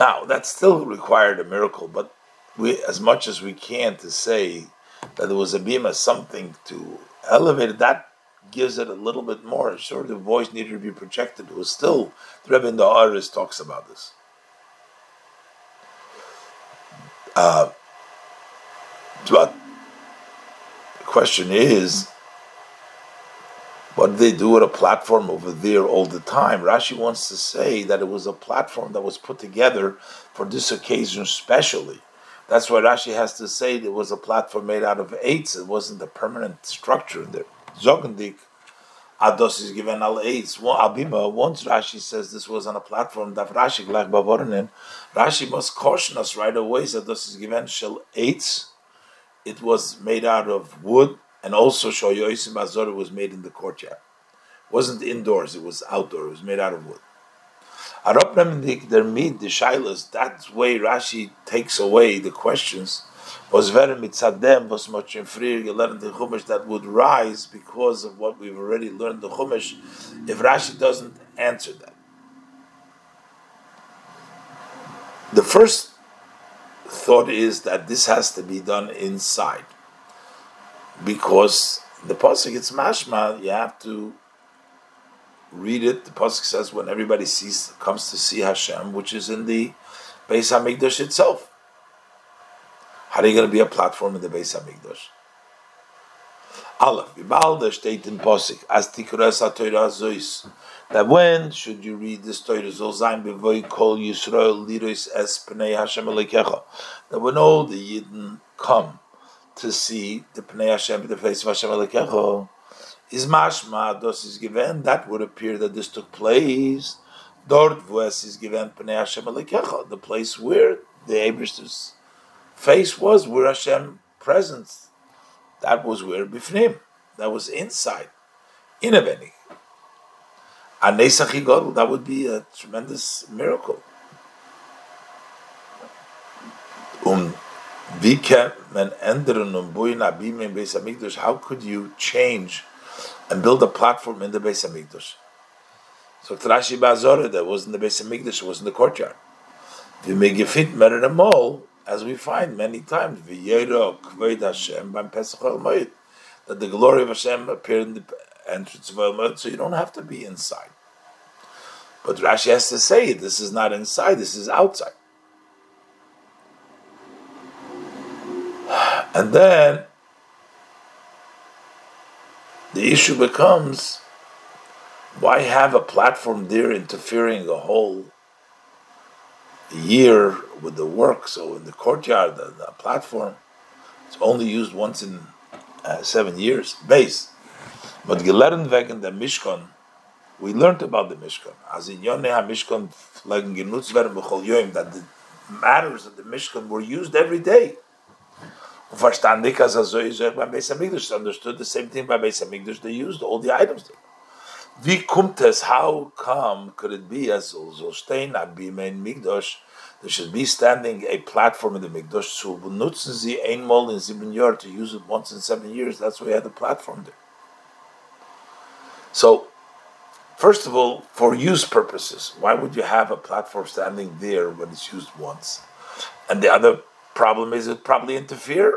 Now that still required a miracle, but we, as much as we can, to say that there was a bima, something to elevate it, that gives it a little bit more. Sure, the voice needed to be projected. It was still the Rebbe in the Aris talks about this. Uh, but the question is, what did they do with a platform over there all the time? Rashi wants to say that it was a platform that was put together for this occasion specially. That's why Rashi has to say there was a platform made out of eitz. It wasn't a permanent structure in there. Zogendik, Ados is given al eitz. Abima, once Rashi says this was on a platform that Rashi like Bavornin, Rashi must caution us right away this is given shel eitz. It was made out of wood, and also Shoyoisim Azor was made in the courtyard. It wasn't indoors, it was outdoor, it was made out of wood. Arapnem der mid the shilas. That way Rashi takes away the questions. Was very mitzadem was much in free. The chumash that would rise because of what we've already learned the chumash. If Rashi doesn't answer that, the first thought is that this has to be done inside because the pasuk it's mashma. You have to read it. The pasuk says when everybody sees comes to see Hashem, which is in the Beis Hamikdash itself. How are you going to be a platform in the Beis Hamikdash? Aleph, Bibalda steht in Posik, as tikras ha-Torah zois, that when should you read this Torah, zol zayin bevoi kol Yisrael lirois es pnei Hashem elekecha, that when all the Yidden come to see the pnei Hashem, the face of Hashem elekecha, is mashma dos is given. That would appear that this took place. Dort vos is given pnei Hashem the place where the Abraham's face was where Hashem presence that was where bifnim that was inside in a anesach that would be a tremendous miracle. Um Hamikdash how could you change and build a platform in the Beis Hamikdash. So Trashi Bazora, that was in the Beis Hamikdash, was in the courtyard. The Megifit Merenamol, as we find many times, V'yero Kvoid Hashem Bam Pesach that the glory of Hashem appeared in the entrance of El Moed, so you don't have to be inside. But Rashi has to say, this is not inside, this is outside. And then the issue becomes why have a platform there interfering a whole year with the work? So in the courtyard, the, the platform, it's only used once in uh, seven years, base. But gelernt wegen der Mishkan, we learned about the Mishkan. As in Yoneh HaMishkan that the matters of the Mishkan were used every day. So is by Beis Hamikdash understood the same thing by Beis Hamikdash. They used all the items. Wie? How come could it be as so stehen at Bimein Mikdash? There should be standing a platform in the Mikdash. So benutzen sie einmal in sieben Jahren to use it once in seven years. That's why we had the platform there. So, first of all, for use purposes, why would you have a platform standing there when it's used once? And the other problem is it probably interfere.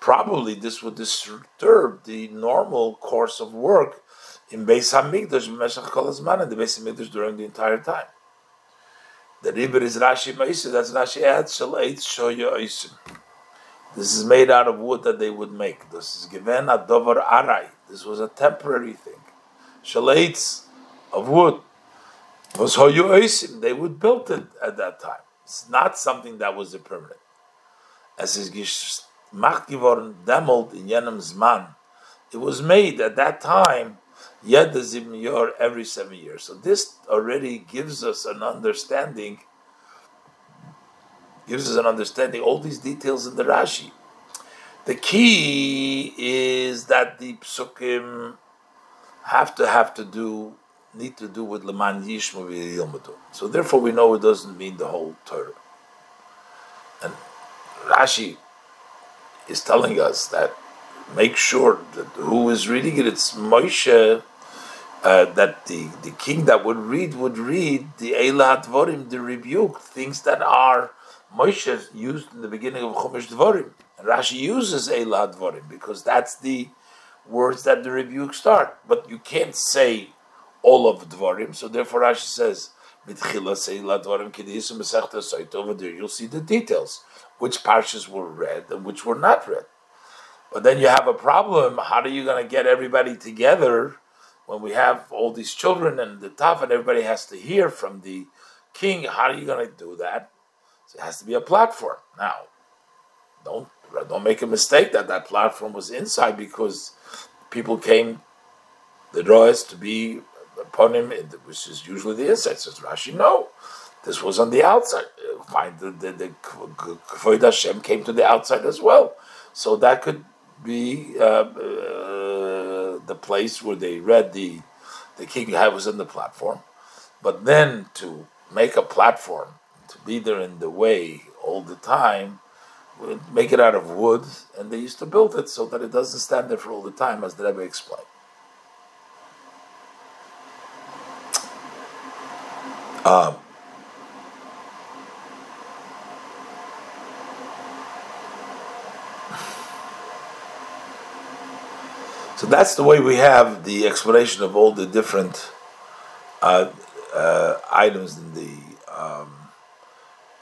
Probably this would disturb the normal course of work in Beis Hamikdash, in the Beis Hamikdash during the entire time. The river is Rashi Maisa, that's Rashi adds, Shalait. This is made out of wood that they would make. This is given a dover arai. This was a temporary thing. Shalates of wood They would build it at that time. It's not something that was a permanent. As is macht geworden, demolt in jenem Zman. It was made at that time, yet the Zimyor every seven years. So this already gives us an understanding, gives us an understanding, all these details in the Rashi. The key is that the psukim have to have to do need to do with leman yishma v'yilmadu. So therefore, we know it doesn't mean the whole Torah. And Rashi is telling us that make sure that who is reading it, it's Moshe. Uh, that the, the king that would read would read the Eilat Dvorim, the rebuke, things that are Moshe used in the beginning of Chumash Dvorim. And Rashi uses Eilat Dvorim because that's the words that the rebuke start. But you can't say all of Dvorim, so therefore Rashi says, over there you'll see the details, which parshas were read and which were not read. But then you have a problem. How are you going to get everybody together when we have all these children and the top, and everybody has to hear from the king? How are you going to do that? So it has to be a platform. Now, don't don't make a mistake that that platform was inside because people came the drawers to be upon him, which is usually the inside. Says Rashi, no, this was on the outside. Find the the, the Kvoid Hashem came to the outside as well, so that could be uh, uh, the place where they read the the king was in the platform, but then to make a platform to be there in the way all the time, make it out of wood, and they used to build it so that it doesn't stand there for all the time, as the Rebbe explained. Um, so that's the way we have the explanation of all the different uh, uh, items in the um,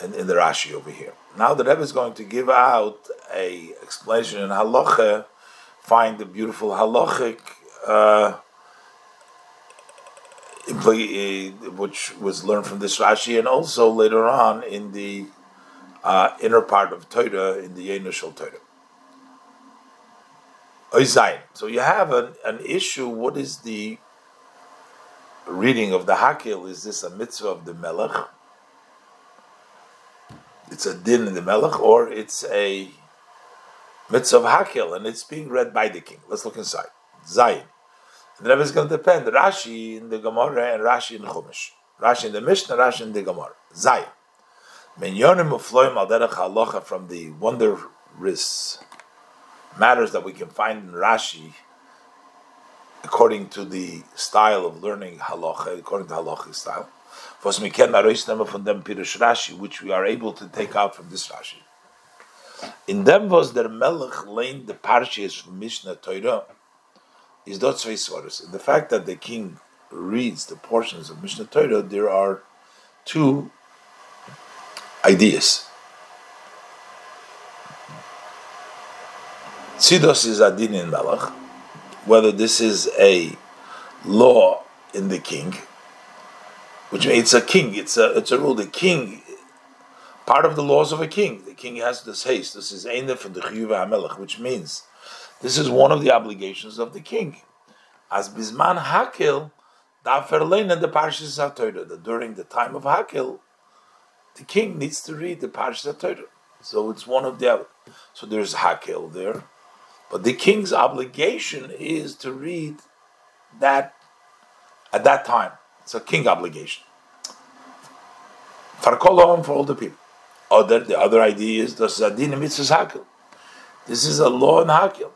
in, in, the Rashi over here. Now the Rebbe is going to give out a explanation in halacha. Find the beautiful halachic. Uh, which was learned from this Rashi, and also later on in the uh, inner part of Torah, in the Yenushal Torah. So you have an, an issue. What is the reading of the Hakhel? Is this a mitzvah of the Melech? It's a din in the Melech, or it's a mitzvah of Hakhel, and it's being read by the king. Let's look inside. The Rebbe is going to depend. Rashi in the Gemara and Rashi in the Chumash. Rashi in the Mishnah, Rashi in the Gemara. Zay. Minyonim ufloim al derech halacha from the wondrous matters that we can find in Rashi according to the style of learning halacha, according to halachic style. Was mi ken from them pirush Rashi, which we are able to take out from this Rashi. In them was der Melech lein the parshas from Mishnah Torah is dot The fact that the king reads the portions of Mishnah Torah, there are two ideas. Tzidos is adin in Melech, whether this is a law in the king, which means it's a king, it's a it's a rule. The king, part of the laws of a king, the king has this haste. This is Einef from the Chiyuva HaMelech, which means this is one of the obligations of the king. As Bisman Hakhel, Daferlein and the Parshas HaTorah, that during the time of Hakhel, the king needs to read the Parshas HaTorah. So it's one of the. So there's Hakhel there. But the king's obligation is to read that at that time. It's a king obligation. For for all the people. Other, the other idea is the Zadin Mitzvah Hakhel. This is a law in Hakil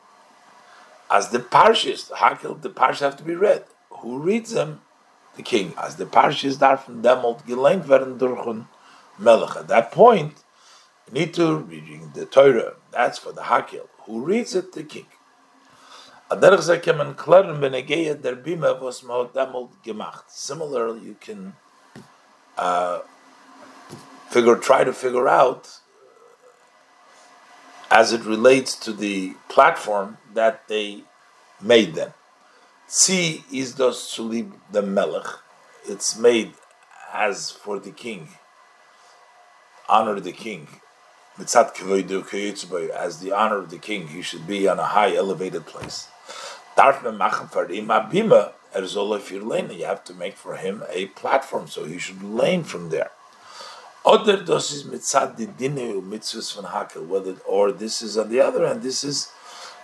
as the parshas, Hakhel, the parshas have to be read. Who reads them? The king. As the parshas darfen demelt gelenkt werden durch Melech. At that point, you need to reading the Torah. That's for the Hakhel. Who reads it? The king. Similarly, you can uh, figure, try to figure out as it relates to the platform that they made them. Si is dos sulib the melech. It's made as for the king. Honor the king. as the honor of the king, he should be on a high, elevated place. Firlein. Er you have to make for him a platform, so he should lean from there. Oder das ist mitzat di dine mitzvahs hakhel. Whether or this is on the other end, this is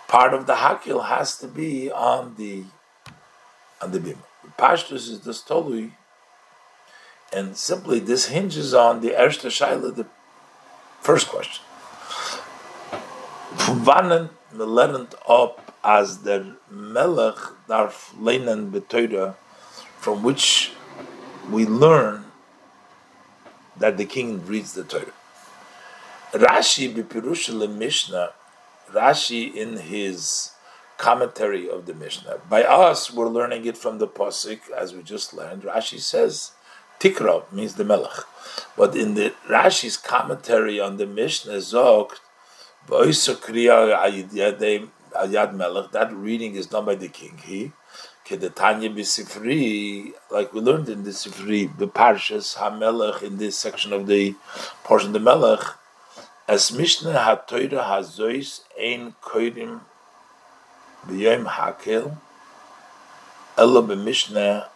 part of the hakhel has to be on the on the bima. Pashtus is the stolui, and simply this hinges on the erste shaila, the first question. As melech darf from which we learn that the king reads the Torah. Rashi b'pirush Mishnah, Rashi in his commentary of the Mishnah. By us, we're learning it from the pasuk, as we just learned. Rashi says, "Tikra" means the Melech, but in the Rashi's commentary on the Mishnah, Zogt, that reading is done by the king. He Kedetanya b'sifri, like we learned in the Sifri, the Parshas HaMelech, in this section of the portion of the Melech, as Mishnah HaToira HaZois Ein Koidim B'Yom Hakhel, Ella b'Mishnah,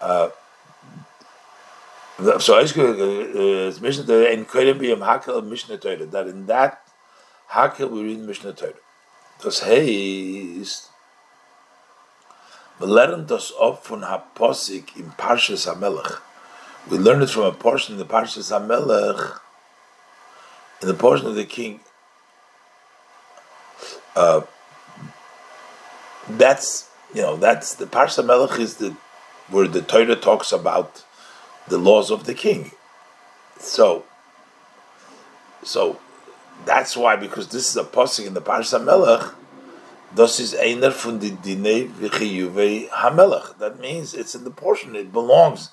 uh, so I uh, Mishnah Ein Koidim B'Yom Hakhel Mishnah Torah, that in that Hakhel we read Mishnah Torah. Das heißt, we learn das up von Haposik in Parshas HaMelech. We learn it from a portion in the Parshas HaMelech, in the portion of the king. Uh, that's you know that's the Parsha Melech is the where the Torah talks about the laws of the king. So, so that's why because this is a posting in the Parsha Melech Das is einer von den Dine v'chiyuvei hamelech. That means it's in the portion, it belongs,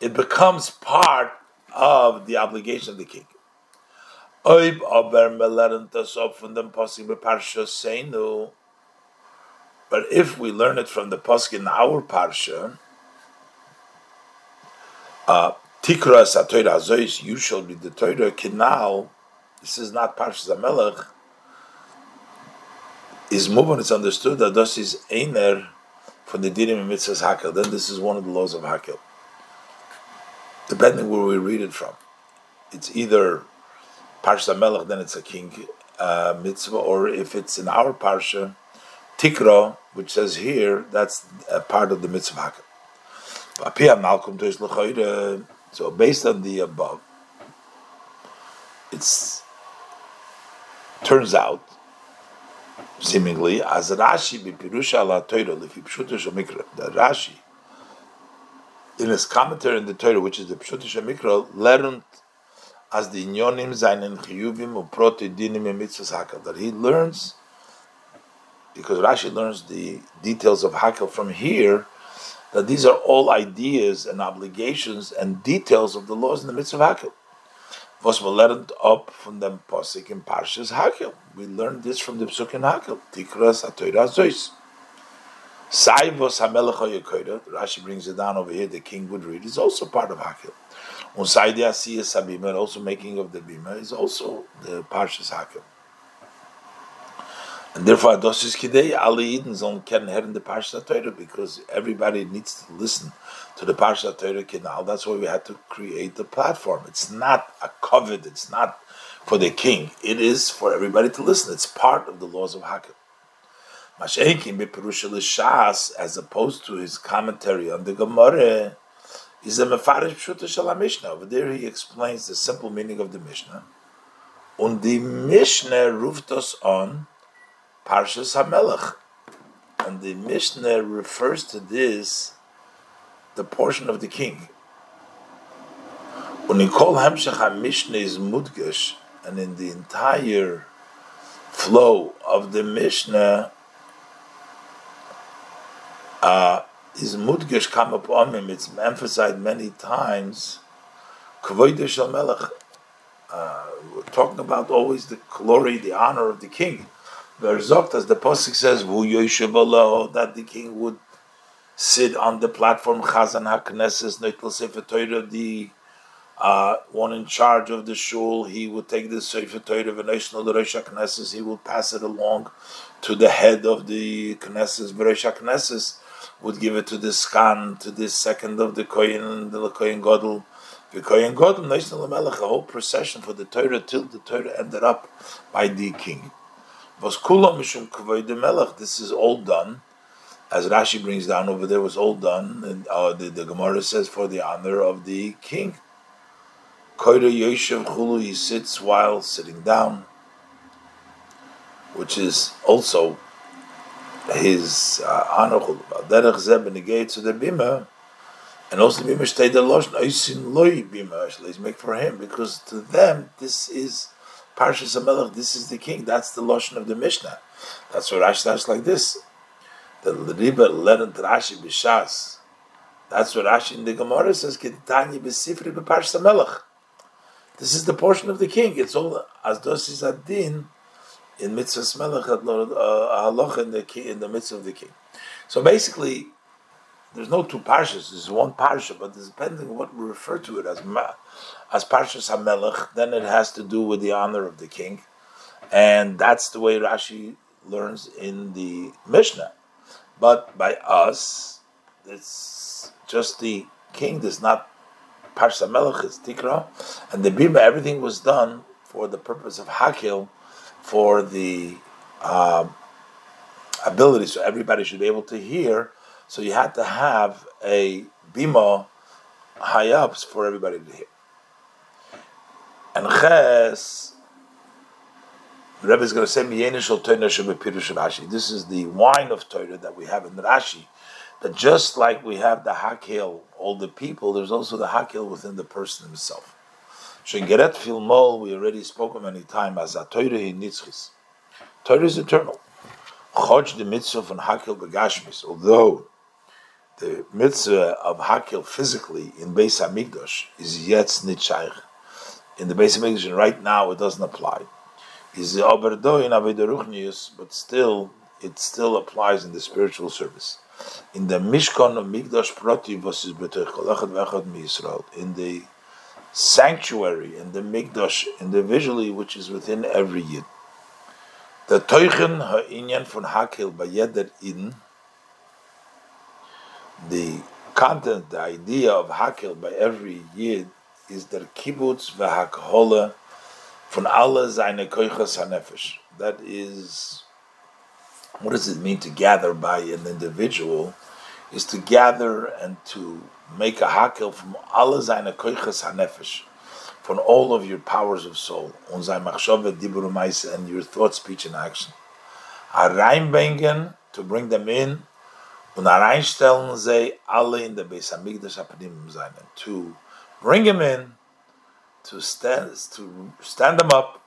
it becomes part of the obligation of the king. But if we learn it from the posting in our parsha, uh, tikra azois, you shall read the Torah, kinal, this is not parsha zamelech, is moving, it's understood that this is Einer from the Dinim and Mitzvahs Hakhel. Then this is one of the laws of Hakhel. Depending where we read it from. It's either Parsha Melech, then it's a king uh, mitzvah, or if it's in our Parsha, Tikra, which says here, that's a part of the mitzvah Hakhel. So based on the above, it's turns out seemingly, as Rashi b'pirusha la Torah lefi pshuta shemikra. That Rashi, in his commentary in the Torah, which is the pshuta shemikra, learned as the inyonim zayin chiyuvim uproti dinim mitzvahs hakhel. That he learns because Rashi learns the details of hakhel from here. That these are all ideas and obligations and details of the laws in the mitzvah hakhel was we learned up from the Pasik in Parshas Hakhel. We learned this from the Pesuk in Hakhel. Tikras Atoira Zois. Saivos HaMelech HaYakoida, Rashi brings it down over here, the king would read, is also part of Hakhel. Unsaidi Asiyas Sabima, also making of the Bima, is also the Parshas Hakhel. And therefore, Adosis Kidei, Ali Eden sollen kennen the Parsha Torah because everybody needs to listen to the Parsha Torah Kinal. That's why we had to create the platform. It's not a covet, it's not for the king. It is for everybody to listen. It's part of the laws of Hakhel. BePerusha Shas, as opposed to his commentary on the Gemara, is a Mefarish Pshuta Mishnah. Over there he explains the simple meaning of the Mishnah. And the Mishnah ruft us on Parshas Hamelech. And the Mishnah refers to this, the portion of the king. When you call Hamshach Mishnah is Mudgesh, and in the entire flow of the Mishnah, uh, is Mudgesh come upon him, it's emphasized many times, Kvoide Shal Melech. Uh, we're talking about always the glory, the honor of the king. Verzokt, as the Pasuk says, that the king would sit on the platform Chazan HaKnesses, Neutl Sefer Torah, the uh, one in charge of the shul, he would take the Sefer Torah of National Knesses, he would pass it along to the head of the Knesses, Beresh Knesses, would give it to the scan, to the second of the Kohen, the Kohen Godel, the Kohen Godel, National Melech, a whole procession for the Torah till the Torah ended up by the king. This is all done as Rashi brings down over there, was all done. And uh, the, the Gemara says for the honor of the king. Koira Yoshev Chulu, he sits while sitting down, which is also his uh, honor. Derech Zeb to the Bima, and also Bima stayed the Losh, Oisin Loi Bima, let's make for him, because to them this is Parshas Amelech, this is the king, that's the Lashon of the Mishnah. That's what Rashi starts like this. The Riba learned Rashi Bishas. That's what Rashi in the Gemara says, Amelech. This is the portion of the king. It's all as dosis adin in mitzvah melech uh, halach in the in the midst of the king. So basically, there's no two parshas. There's one parsha, but depending on what we refer to it as as parshas hamelech, then it has to do with the honor of the king, and that's the way Rashi learns in the Mishnah. But by us, it's just the king does not Parsha Melech is Tikra, and the Bima, everything was done for the purpose of Hakhel, for the um, ability, so everybody should be able to hear. So you had to have a Bima high ups for everybody to hear. And Ches, the Rebbe is going to say, This is the wine of Torah that we have in Rashi that just like we have the hakhel, all the people, there's also the hakhel within the person himself. Shengeret filmol, we already spoke of many times as a Torah in Nitzchis. Torah is eternal. Choj the mitzvah von hakhel begashmis, although the mitzvah of hakhel physically in Beis Hamikdash is yet nitzaych. In the Beis Hamikdash, right now it doesn't apply. Is the oberdo in but still it still applies in the spiritual service in the Mishkan of Migdash Prati versus Israel, in the sanctuary, in the Migdash, individually, which is within every Yid. The Teuchen Ha'inyan von Hakhel Bayeder in the content, the idea of Hakhel by every Yid is der Kibbutz v'Hakhola von alle seine Koichas HaNefesh. That is what does it mean to gather by an individual? Is to gather and to make a hakhel from alle seine koiches hanefesh, from all of your powers of soul, und sein machshove dibur and your thought, speech, and action. Hereinbringen, to bring them in, und hereinstellen sie alle in the Beis Hamikdash Apanim sein, to bring them in, to stand, to stand them up,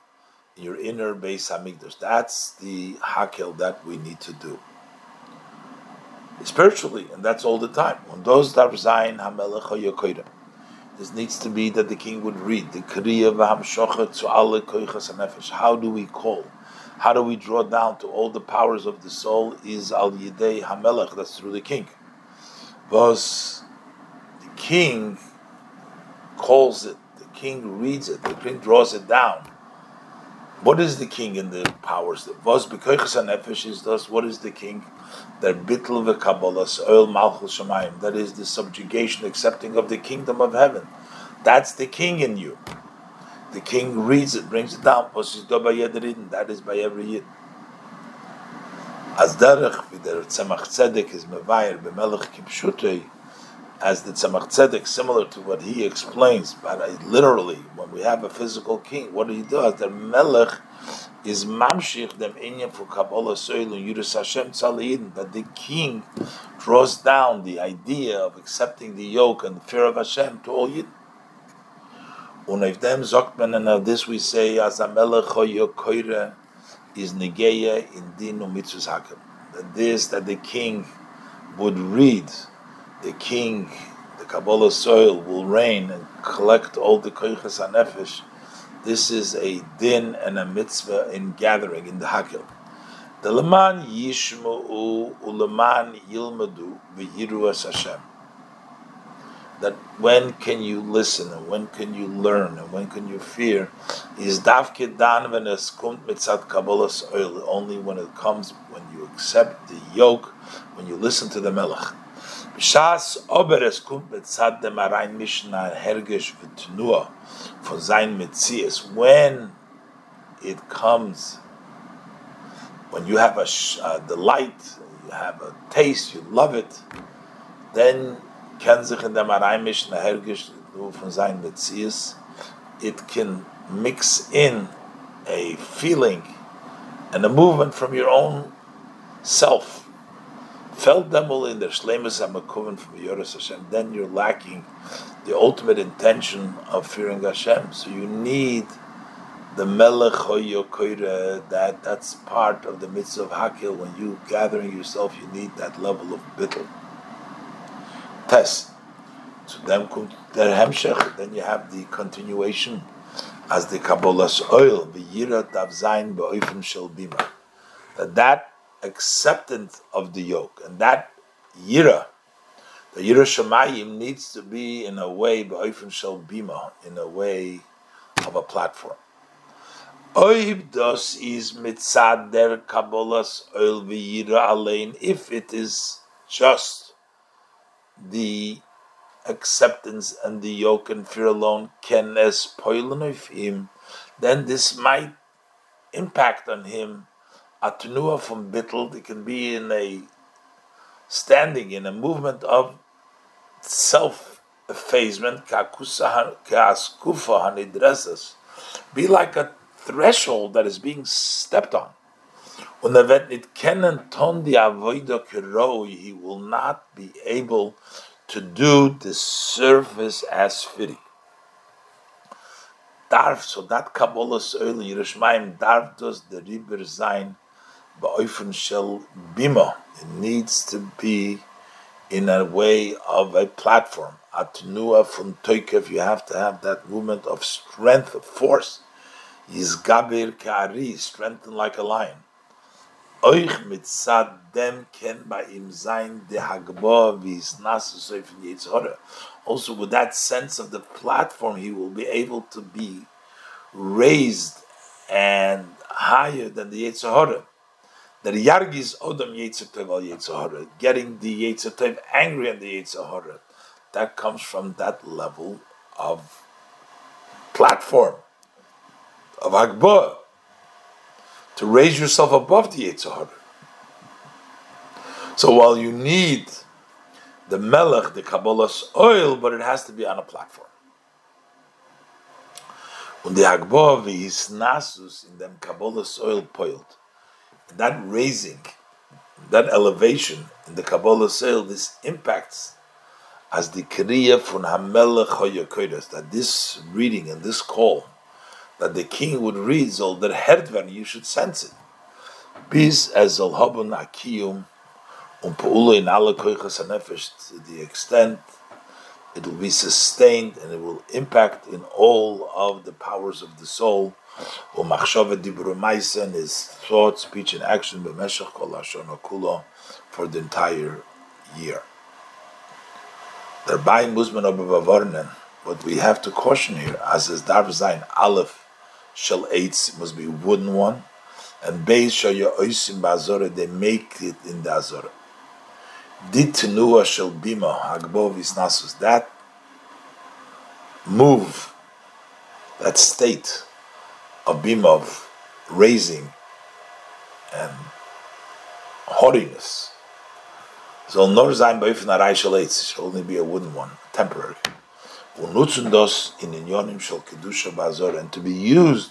in your inner Beis Hamikdash. That's the hakhel that we need to do spiritually, and that's all the time. When those zayin hamelech this needs to be that the king would read the kriya v'hamshochet to alle koichas nefesh. How do we call? How do we draw down to all the powers of the soul? Is al yidei hamelech. That's through the king. Thus, the king calls it. King reads it. The king draws it down what is the king in the powers? Bekoiches nefesh is thus. What is the king? That bitl v'kabbalas oil malchus shemayim. That is the subjugation, accepting of the kingdom of heaven. That's the king in you. The king reads it, brings it down. That is by every yid. As derech v'der tzemach tzedek is mevayer b'melech kipshutei as the Tzemach Tzedek, similar to what he explains, but I, literally, when we have a physical king, what do he do? The Melech is mamshich dem inyan for Kabbalah Soil and Yudus Hashem Tzalidin, that the king draws down the idea of accepting the yoke and the fear of Hashem to all Yidden. Und auf dem sagt man, and of this we say, as a melech koire is negeya in din und mitzvahs hakem. That this, that the king would read the king, the Kabbalah soil, will reign and collect all the koiches hanefesh. This is a din and a mitzvah in gathering in the Hakhel. The leman yishma'u uleman yilmadu v'yiru Hashem. that when can you listen and when can you learn and when can you fear is davke dan when es kommt mitzat kabbalas only when it comes when you accept the yoke when you listen to the melech B'shas ober es kommt mitzat dem arayin mishna hergesh v'tnua von sein mitzias when it comes when you have a uh, delight you have a taste you love it then kann sich in dem Araimisch Hergisch von sein Beziehus, it can mix in a feeling and a movement from your own self. Felt them all in der Shlemus HaMakuven from Yoris Hashem, then you're lacking the ultimate intention of fearing Hashem. So you need the Melech Hoyokoire, that that's part of the mitzvah of Hakhel. When you gathering yourself, you need that level of bittul test. So then der Hemshech, then you have the continuation as the Kabbalah's oil, the Yira Tav Zayin Be'oifim Shel Bima. That that acceptance of the yoke and that Yira, the Yira Shemayim needs to be in a way Be'oifim Shel Bima, in a way of a platform. Oib dos is mitzad der Kabbalah's oil v'yira alein, if it is just the acceptance and the yoke and fear alone can as of him, then this might impact on him. Atunua from bittel, it can be in a standing in a movement of self effacement, be like a threshold that is being stepped on. He will not be able to do the service as fitting. Darf, so that Kabbalah Soil Yerushalayim, darf does the Riber sein, Ba'oifen Shel Bima. It needs to be in a way of a platform. Atnua from Toikev, you have to have that movement of strength, of force. Yizgabir Ka'ari, strengthened like a lion euch mit dem ken bei ihm sein der hagbo wie es nasu so if it's horror also with that sense of the platform he will be able to be raised and higher than the Yetzirah. The Yargis Odom Yetzirah al Yetzirah, getting the Yetzirah angry at the Yetzirah, that comes from that level of platform, of Akbar to raise yourself above the Yitzhar. So while you need the Melech, the Kabbalah's oil, but it has to be on a platform. Und the Hagbah is nasus in them Kabbalah's oil poiled. That raising, that elevation in the Kabbalah oil, this impacts as the Kriya from Hamelech Hoyakoidas, that this reading and this call that the king would read Zol der Herdvan, you should sense it. Bis as Zol Habun Akiyum um in alle Koichas HaNefesh to the extent it will be sustained and it will impact in all of the powers of the soul. Umachshava Dibru and his thought, speech, and action b'meshach kol kulo for the entire year. Thereby, Musman Obevavornen, what we have to caution here, as is Darv Zayin Aleph, shel eitz must be wooden one, and beis shel yoisim ba'azora they make it in the azora. Dit shel bima hagbov isnasus that move, that state of bima of raising and haughtiness. So nor sein beifen arai shel eitz shall only be a wooden one, temporary unutzen das in inyonim shel kedusha bazor and to be used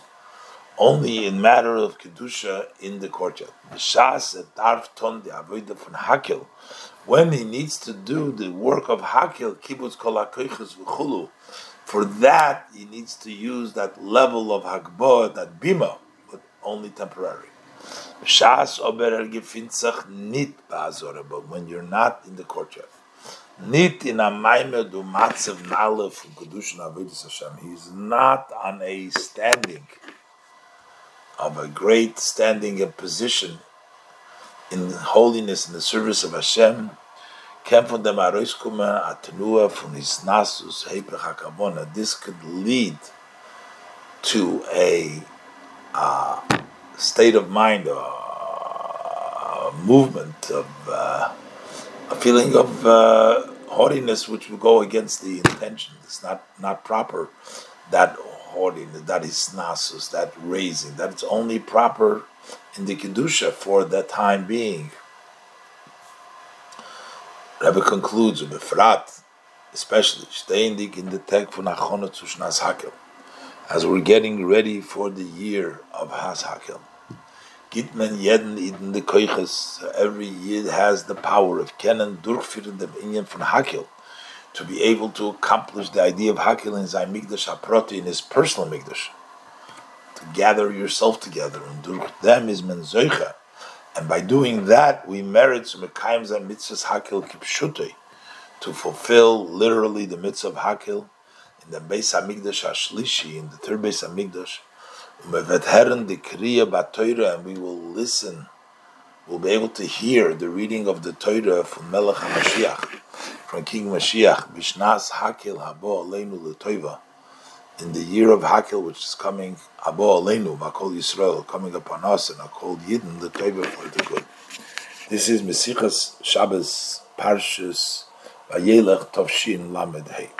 only in matter of kedusha in the courtyard. B'shas et darf ton the avodah von hakhel when he needs to do the work of hakhel kibbutz kol v'chulu. For that he needs to use that level of hakbo, that bima, but only temporary. When you're not in the courtyard. Nit in a maime du matzev nale from Kedushin Avedis Hashem. He's not on a standing of a great standing and position in holiness in the service of Hashem. Von dem Aroiskumen Atenua von Hisnasus Hepech HaKavona. This could lead to a state of mind, or a movement of uh, a feeling of uh, haughtiness, which will go against the intention. It's not not proper. That haughtiness, that is nasus, that raising, that it's only proper in the kedusha for that time being. Rebbe concludes with Befrat, especially staying in the tek von Achonot zu Hakhel as we're getting ready for the year of Has Hakhel. Gitmen jeden in the koiches. Every yid has the power of kennen durchführen dem inyan von Hakhel to be able to accomplish the idea of Hakhel in sein Migdash Aproti in his personal Migdash. To gather yourself together and durch them is men zoicha. And by doing that, we merit to mekayim zan mitzvahs Hakhel kipshutei to fulfill literally the mitzvah of Hakel in the Beis Hamikdash Ashlishi, in the third Beis Hamikdash, and we will listen, we'll be able to hear the reading of the Torah from Melech HaMashiach, from King Mashiach, Bishnas Hakhel Habo Aleinu Letoiva, in the year of Hakhel, which is coming, Abo Aleinu, Makol Yisrael, coming upon us, and called Yidden, the Toiva for the good. This is Mesichas Shabbos Parshas Vayelech Tovshin Lamed Hey.